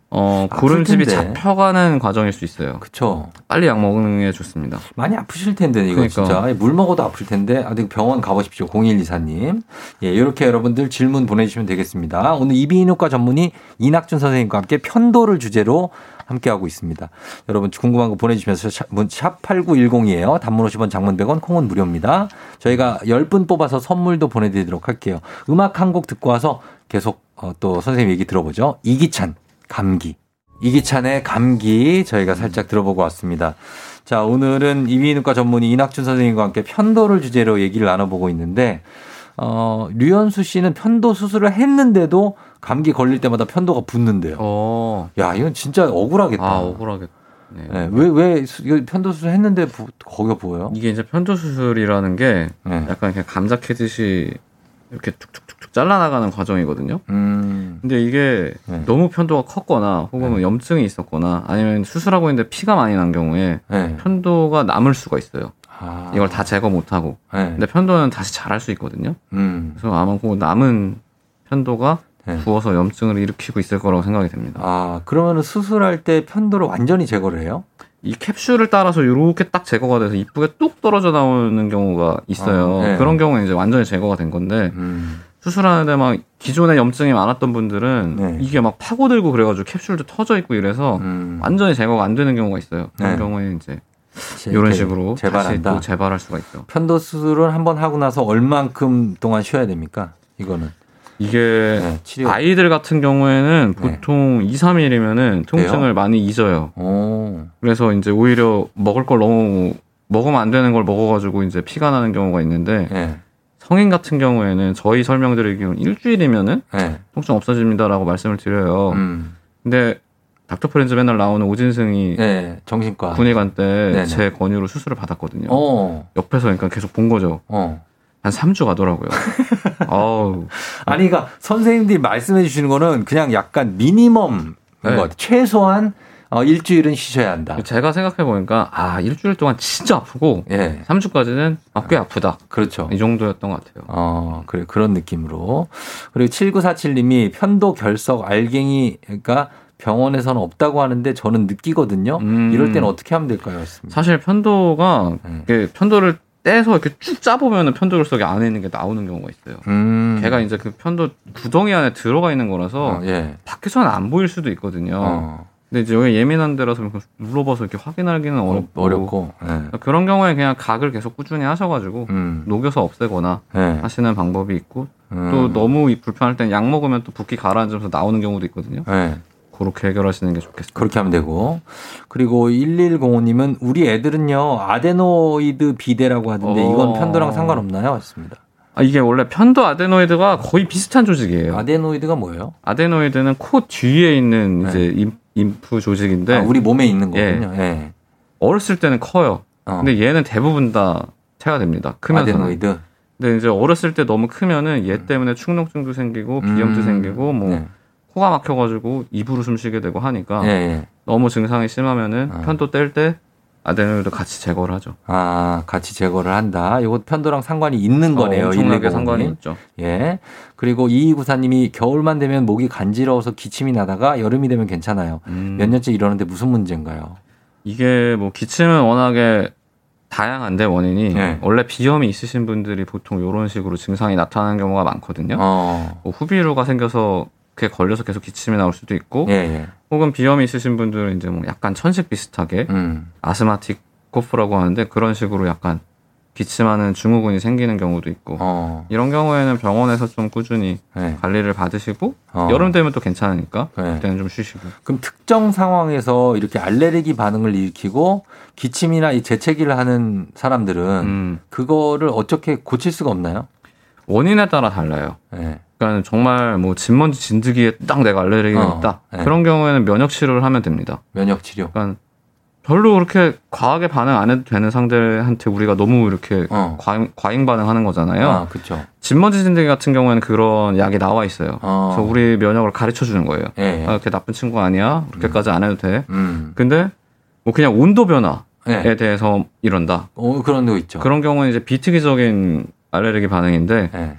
어, 아플 고름집이 텐데. 잡혀가는 과정일 수 있어요. 그쵸. 빨리 약 먹는 게 좋습니다. 많이 아프실 텐데 이거 그러니까. 진짜 물 먹어도 아플 텐데 아, 병원 가보십시오 0124님 예 이렇게 여러분들 질문 보내주시면 되겠습니다 오늘 이비인후과 전문의 이낙준 선생님과 함께 편도를 주제로 함께하고 있습니다. 여러분 궁금한 거 보내주시면서 샵 8910이에요. 단문 50원 장문 100원 콩은 무료입니다. 저희가 10분 뽑아서 선물도 보내드리도록 할게요. 음악 한 곡 듣고 와서 계속 어, 또 선생님 얘기 들어보죠. 이기찬 감기. 이기찬의 감기 저희가 살짝 들어보고 왔습니다. 자, 오늘은 이비인후과 전문의 이낙준 선생님과 함께 편도를 주제로 얘기를 나눠보고 있는데, 어, 류현수 씨는 편도 수술을 했는데도 감기 걸릴 때마다 편도가 붓는데요. 어. 야, 이건 진짜 억울하겠다. 아, 억울하겠. 네. 네, 왜, 왜, 편도 수술 했는데 부, 거기가 보여요? 이게 이제 편도 수술이라는 게 네. 약간 그냥 감자 캐듯이 이렇게 툭툭툭툭 잘라나가는 과정이거든요. 음, 근데 이게 네. 너무 편도가 컸거나 혹은 뭐 염증이 있었거나 아니면 수술하고 있는데 피가 많이 난 경우에 네. 편도가 남을 수가 있어요. 아, 이걸 다 제거 못하고. 네. 근데 편도는 다시 자랄 수 있거든요. 음, 그래서 아마 그 남은 편도가 네. 부어서 염증을 일으키고 있을 거라고 생각이 됩니다. 아, 그러면 수술할 때 편도를 완전히 제거를 해요? 이 캡슐을 따라서 이렇게 딱 제거가 돼서 이쁘게 뚝 떨어져 나오는 경우가 있어요. 아, 네. 그런 경우는 이제 완전히 제거가 된 건데 음, 수술하는데 막 기존에 염증이 많았던 분들은 네. 이게 막 파고들고 그래가지고 캡슐도 터져 있고 이래서 음. 완전히 제거가 안 되는 경우가 있어요. 그런 네. 경우에 이제 제- 이런 제- 식으로 다시 재발한다. 또 재발할 수가 있죠. 편도 수술을 한번 하고 나서 얼만큼 동안 쉬어야 됩니까? 이거는. 이게 네. 아이들 같은 경우에는 네. 보통 2, 3일이면은 통증을 많이 잊어요. 오. 그래서 이제 오히려 먹을 걸 너무 먹으면 안 되는 걸 먹어가지고 이제 피가 나는 경우가 있는데 네. 성인 같은 경우에는 저희 설명드리기로는 일주일이면은 네. 통증 없어집니다라고 말씀을 드려요. 음. 근데 닥터 프렌즈 맨날 나오는 오진승이 네. 정신과. 군의관 때. 제 권유로 수술을 받았거든요. 어. 옆에서 그러니까 계속 본 거죠. 어. 한 3주 가더라고요. 어우. 아니, 그러니까 선생님들이 말씀해 주시는 거는 그냥 약간 미니멈인 네. 것 같아요. 최소한 어, 일주일은 쉬셔야 한다. 제가 생각해 보니까 아 일주일 동안 진짜 아프고 예. 3주까지는 아, 꽤 아프다. 그렇죠. 이 정도였던 것 같아요. 어, 그래, 그런 느낌으로. 그리고 7947님이 편도 결석 알갱이가 병원에서는 없다고 하는데 저는 느끼거든요. 이럴 때는 어떻게 하면 될까요? 했습니다. 사실 편도가 네. 이게 편도를 떼서 이렇게 쭉 짜보면은 편도 결석이 안에 있는 게 나오는 경우가 있어요. 음. 걔가 이제 그 편도 구덩이 안에 들어가 있는 거라서 어, 예. 밖에서는 안 보일 수도 있거든요. 어. 근데 이제 여기 예민한 데라서 눌러봐서 이렇게 확인하기는 어렵고, 어렵고. 예. 그런 경우에 그냥 각을 계속 꾸준히 하셔가지고 음. 녹여서 없애거나 예. 하시는 방법이 있고 음. 또 너무 이 불편할 땐 약 먹으면 또 붓기 가라앉으면서 나오는 경우도 있거든요. 예. 그렇게 해결하시는 게 좋겠습니다. 그렇게 하면 되고. 그리고 1105님은 우리 애들은요, 아데노이드 비대라고 하던데 이건 어. 편도랑 상관없나요? 했습니다. 아, 이게 원래 편도 아데노이드가 거의 비슷한 조직이에요. 아데노이드가 뭐예요? 아데노이드는 코 뒤에 있는 이제 임, 임프 조직인데 네. 아, 우리 몸에 있는 예. 거군요. 예. 어렸을 때는 커요. 어. 근데 얘는 대부분 다 태가 됩니다. 크면서는. 아데노이드. 근데 이제 어렸을 때 너무 크면은 얘 때문에 축농증도 생기고 비염도 음. 생기고 뭐 네. 코가 막혀가지고 입으로 숨 쉬게 되고 하니까 예, 예. 너무 증상이 심하면은 어. 편도 뗄 때 아데노이드 같이 제거를 하죠. 아, 같이 제거를 한다. 이거 편도랑 상관이 있는 거네요. 어, 엄청나게 119 님. 상관이 있죠. 예. 그리고 2294님이 겨울만 되면 목이 간지러워서 기침이 나다가 여름이 되면 괜찮아요. 음. 몇 년째 이러는데 무슨 문제인가요? 이게 뭐 기침은 워낙에 다양한데 원인이 네. 원래 비염이 있으신 분들이 보통 이런 식으로 증상이 나타나는 경우가 많거든요. 어. 뭐 후비루가 생겨서 그게 걸려서 계속 기침이 나올 수도 있고 예, 예. 혹은 비염이 있으신 분들은 이제 뭐 약간 천식 비슷하게 음. 아스마틱 코프라고 하는데 그런 식으로 약간 기침하는 증후군이 생기는 경우도 있고 어. 이런 경우에는 병원에서 좀 꾸준히 네. 관리를 받으시고 어. 여름 되면 또 괜찮으니까 네. 그때는 좀 쉬시고 그럼 특정 상황에서 이렇게 알레르기 반응을 일으키고 기침이나 이 재채기를 하는 사람들은 음. 그거를 어떻게 고칠 수가 없나요? 원인에 따라 달라요. 예. 그러니까 정말 뭐 진먼지 진드기에 딱 내가 알레르기가 어, 있다. 네. 그런 경우에는 면역 치료를 하면 됩니다. 면역 치료. 그러니까 별로 그렇게 과하게 반응 안 해도 되는 상대한테 우리가 너무 이렇게 어. 과잉, 과잉 반응하는 거잖아요. 아, 그렇죠. 진먼지 진드기 같은 경우에는 그런 약이 나와 있어요. 어. 그래서 우리 면역을 가르쳐 주는 거예요. 예. 아, 그렇게 나쁜 친구 아니야. 그렇게까지 안 해도 돼. 음. 근데 뭐 그냥 온도 변화에 예. 대해서 이런다. 어, 그런 거 있죠. 그런 경우는 이제 비특이적인 알레르기 반응인데 예.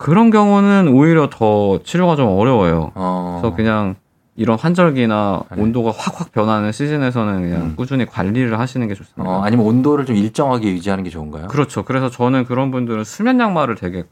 그런 경우는 오히려 더 치료가 좀 어려워요. 어. 그래서 그냥 이런 환절기나 네. 온도가 확확 변하는 시즌에서는 그냥 음. 꾸준히 관리를 하시는 게 좋습니다. 어, 아니면 온도를 좀 일정하게 유지하는 게 좋은가요? 그렇죠. 그래서 저는 그런 분들은 수면 양말을 되게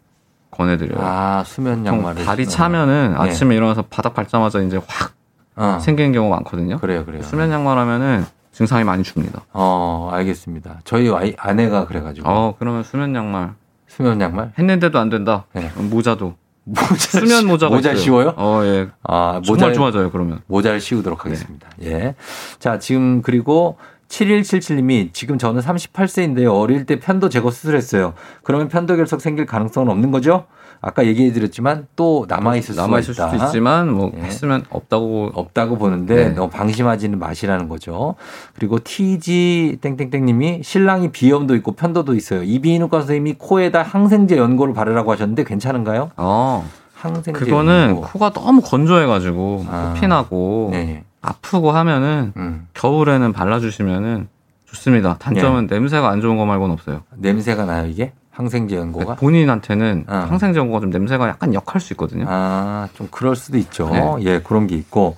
권해드려요. 아, 수면 양말을. 발이 신어요. 차면은 예. 아침에 일어나서 바닥 밟자마자 이제 확 어. 생기는 경우가 많거든요. 그래요, 그래요. 수면 양말 하면은 증상이 많이 줍니다. 어, 알겠습니다. 저희 아내가 그래가지고. 어, 그러면 수면 양말 수면 양말? 했는데도 안 된다. 네. 모자도 모자 수면 모자가 모자. 씌워요? 어, 예. 아, 모자 좋아져요. 그러면. 모자를 씌우도록 하겠습니다. 예. 자, 지금 그리고 7177님이 지금 저는 38세인데요. 어릴 때 편도 제거 수술했어요. 그러면 편도 결석 생길 가능성은 없는 거죠? 아까 얘기해 드렸지만 또 남아 있을 수가 남아 있을. 수도 있지만 뭐 예. 했으면 없다고 없다고 보는데 네. 너무 방심하지는 마시라는 거죠. 그리고 TG 땡땡땡님이 신랑이 비염도 있고 편도도 있어요. 이비인후과 선생님이 코에다 항생제 연고를 바르라고 하셨는데 괜찮은가요? 어. 항생제 그거는 연고. 코가 너무 건조해가지고 아. 코피 나고 네. 아프고 하면은 음. 겨울에는 발라주시면은 좋습니다. 단점은 네. 냄새가 안 좋은 거 말고는 없어요. 냄새가 나요 이게 항생제 연고가? 본인한테는 어. 항생제 연고가 좀 냄새가 약간 역할 수 있거든요. 아, 좀 그럴 수도 있죠. 네. 예, 그런 게 있고.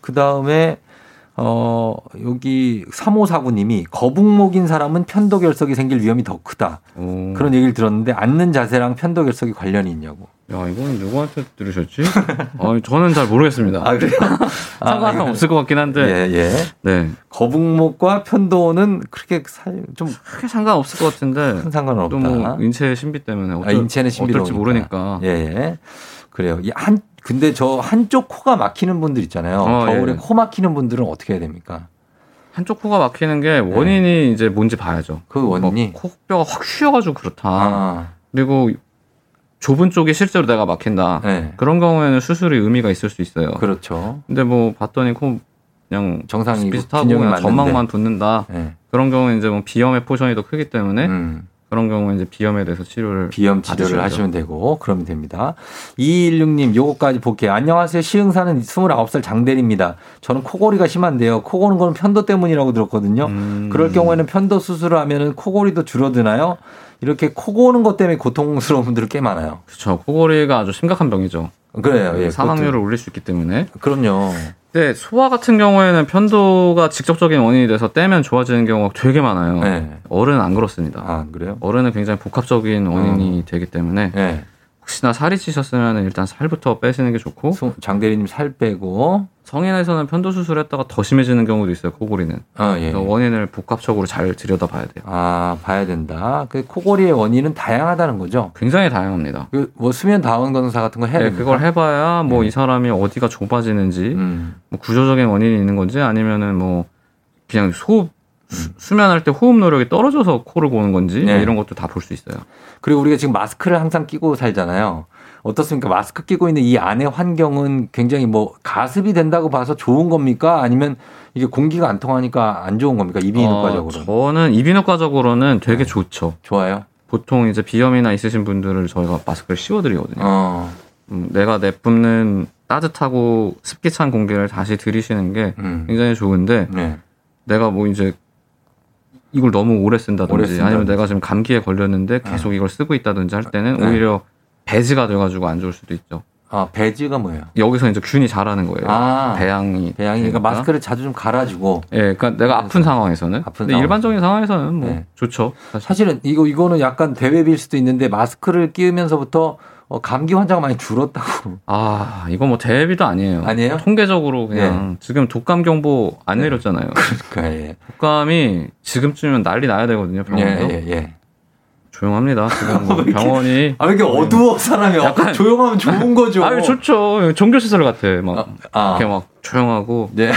그 다음에, 어, 여기 3549님이 거북목인 사람은 편도 결석이 생길 위험이 더 크다. 오. 그런 얘기를 들었는데 앉는 자세랑 편도 결석이 관련이 있냐고. 야, 이건 누구한테 들으셨지? 어, 저는 잘 모르겠습니다. 아, 그래요? 아, 상관은 이거- 없을 것 같긴 한데. 예, 예. 네. 거북목과 편도는 그렇게 살, 좀 크게 상관없을 것 같은데. 큰 상관은 없다. 또 뭐 인체의 신비 때문에 어쩔, 아, 인체는 신비로우니까. 어떨지 모르니까. 예, 예. 그래요. 이 한, 근데 저 한쪽 코가 막히는 분들 있잖아요. 어, 겨울에 예. 코 막히는 분들은 어떻게 해야 됩니까? 한쪽 코가 막히는 게 원인이 이제 뭔지 봐야죠. 그 원인이? 뭐 코뼈가 확 휘어가지고 그렇다. 아, 그리고 좁은 쪽이 실제로 내가 막힌다. 네. 그런 경우에는 수술이 의미가 있을 수 있어요. 그렇죠. 근데 뭐 봤더니 코 그냥 정상이고 비슷하고 그냥 맞는데. 점막만 붓는다. 네. 그런 경우는 이제 뭐 비염의 포션이 더 크기 때문에 음. 그런 경우에 이제 비염에 대해서 치료를 비염 치료를. 하시면 되고 그러면 됩니다. 216님 요거까지 볼게요. 안녕하세요. 시흥 사는 29살 장대리입니다. 저는 코골이가 심한데요. 코 고는 거는 편도 때문이라고 들었거든요. 음. 그럴 경우에는 편도 수술을 하면은 코골이도 줄어드나요? 이렇게 코 고는 것 때문에 고통스러운 분들이 꽤 많아요. 그렇죠. 코골이가 아주 심각한 병이죠. 그래요. 예, 사망률을 그것도- 올릴 수 있기 때문에. 그럼요. 근데 소아 같은 경우에는 편도가 직접적인 원인이 돼서 떼면 좋아지는 경우가 되게 많아요. 네. 어른은 안 그렇습니다. 아, 그래요? 어른은 굉장히 복합적인 원인이 되기 때문에 네. 혹시나 살이 찌셨으면 일단 살부터 빼시는 게 좋고 장대리님 살 빼고 성인에서는 편도 수술했다가 더 심해지는 경우도 있어요. 코골이는. 아, 예. 그래서 원인을 복합적으로 잘 들여다봐야 돼요. 아, 봐야 된다. 그 코골이의 원인은 다양하다는 거죠. 굉장히 다양합니다. 그 뭐 수면 다원 검사 같은 거 해야 네? 그걸 해봐야 뭐이 사람이 어디가 좁아지는지 음. 뭐 구조적인 원인이 있는 건지 아니면은 뭐 그냥 음. 수- 수면할 때 호흡 노력이 떨어져서 코를 고는 건지 뭐 네. 이런 것도 다 볼 수 있어요. 그리고 우리가 지금 마스크를 항상 끼고 살잖아요. 어떻습니까? 마스크 끼고 있는 이 안의 환경은 굉장히 뭐 가습이 된다고 봐서 좋은 겁니까? 아니면 이게 공기가 안 통하니까 안 좋은 겁니까? 이비인후과적으로. 어, 저는 이비인후과적으로는 되게 좋죠. 좋아요. 보통 이제 비염이나 있으신 분들을 저희가 마스크를 씌워드리거든요. 어. 음, 내가 내뿜는 따뜻하고 습기 찬 공기를 다시 들이쉬는 게 음. 굉장히 좋은데 네. 내가 뭐 이제 이걸 너무 오래 쓴다든지 오래 쓴다든지. 아니면 내가 지금 감기에 걸렸는데 계속 이걸 쓰고 있다든지 할 때는 네. 오히려 배지가 돼가지고 안 좋을 수도 있죠. 아, 배지가 뭐예요? 여기서 이제 균이 자라는 거예요. 아. 배양이. 배양이 그러니까. 마스크를 자주 좀 갈아주고. 예, 그러니까 내가 아픈 상황에서는. 아픈 근데 상황. 일반적인 상황에서는 뭐 네. 좋죠. 사실 은 이거 이거는 약간 대외비일 수도 있는데 마스크를 끼우면서부터 어, 감기 환자가 많이 줄었다고. 아, 이거 뭐 대비도 아니에요. 아니에요? 통계적으로 그냥 지금 독감 경보 안 내렸잖아요. 그러니까 예. 독감이 지금쯤이면 난리 나야 되거든요. 병원에서. 예, 예, 예. 조용합니다. 지금 뭐 병원이 아, 왜 이렇게 어두워 사람이 약간- 조용하면 좋은 거죠. 아, 좋죠. 종교 시설 같아. 막 아. 이렇게 막 조용하고 네.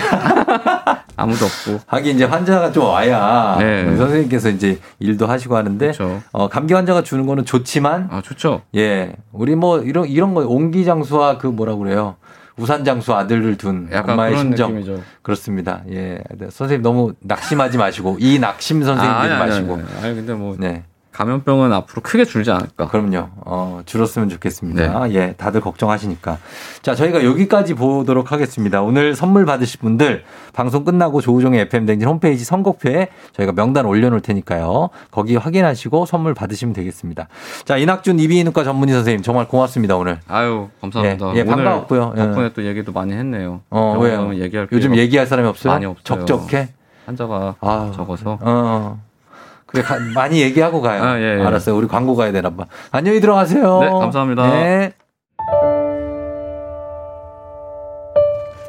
아무도 없고. 하긴 이제 환자가 좀 와야 네. 선생님께서 이제 일도 하시고 하는데 그렇죠. 어, 감기 환자가 주는 거는 좋지만 아, 좋죠. 예 우리 뭐 이런 이런 거 옹기 장수와 그 뭐라 그래요 우산 장수 아들을 둔 약간 엄마의 심정 느낌이죠. 그렇습니다. 예 네, 선생님 너무 낙심하지 마시고 이 낙심 선생님 아, 되지 아니, 아니, 마시고 아니, 아니, 근데 뭐 네 감염병은 앞으로 크게 줄지 않을까. 그럼요. 어, 줄었으면 좋겠습니다. 네. 예, 다들 걱정하시니까. 자, 저희가 여기까지 보도록 하겠습니다. 오늘 선물 받으실 분들 방송 끝나고 조우종의 FM 댕진 홈페이지 선곡표에 저희가 명단 올려놓을 테니까요. 거기 확인하시고 선물 받으시면 되겠습니다. 자, 이낙준 이비인후과 전문의 선생님 정말 고맙습니다 오늘. 아유, 감사합니다. 예, 예, 반가웠고요. 예. 덕분에 또 얘기도 많이 했네요. 어, 왜요? 얘기할 요즘 얘기할 사람이 없어요? 많이 없어요. 적적해? 환자가 아, 적어서. 어. 그래, 가- 많이 얘기하고 가요. 아, 예, 예. 알았어요. 우리 광고 가야 되나 봐. 안녕히 들어가세요. 네, 감사합니다. 네.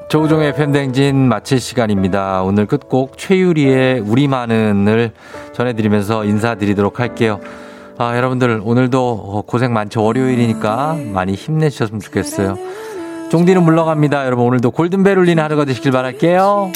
조우종의 팬댕진 마칠 시간입니다. 오늘 끝곡 최유리의 우리 많은을 전해드리면서 인사드리도록 할게요. 아, 여러분들 오늘도 고생 많죠. 월요일이니까 많이 힘내주셨으면 좋겠어요. 쫑디는 물러갑니다. 여러분 오늘도 골든벨 울리는 하루가 되시길 바랄게요.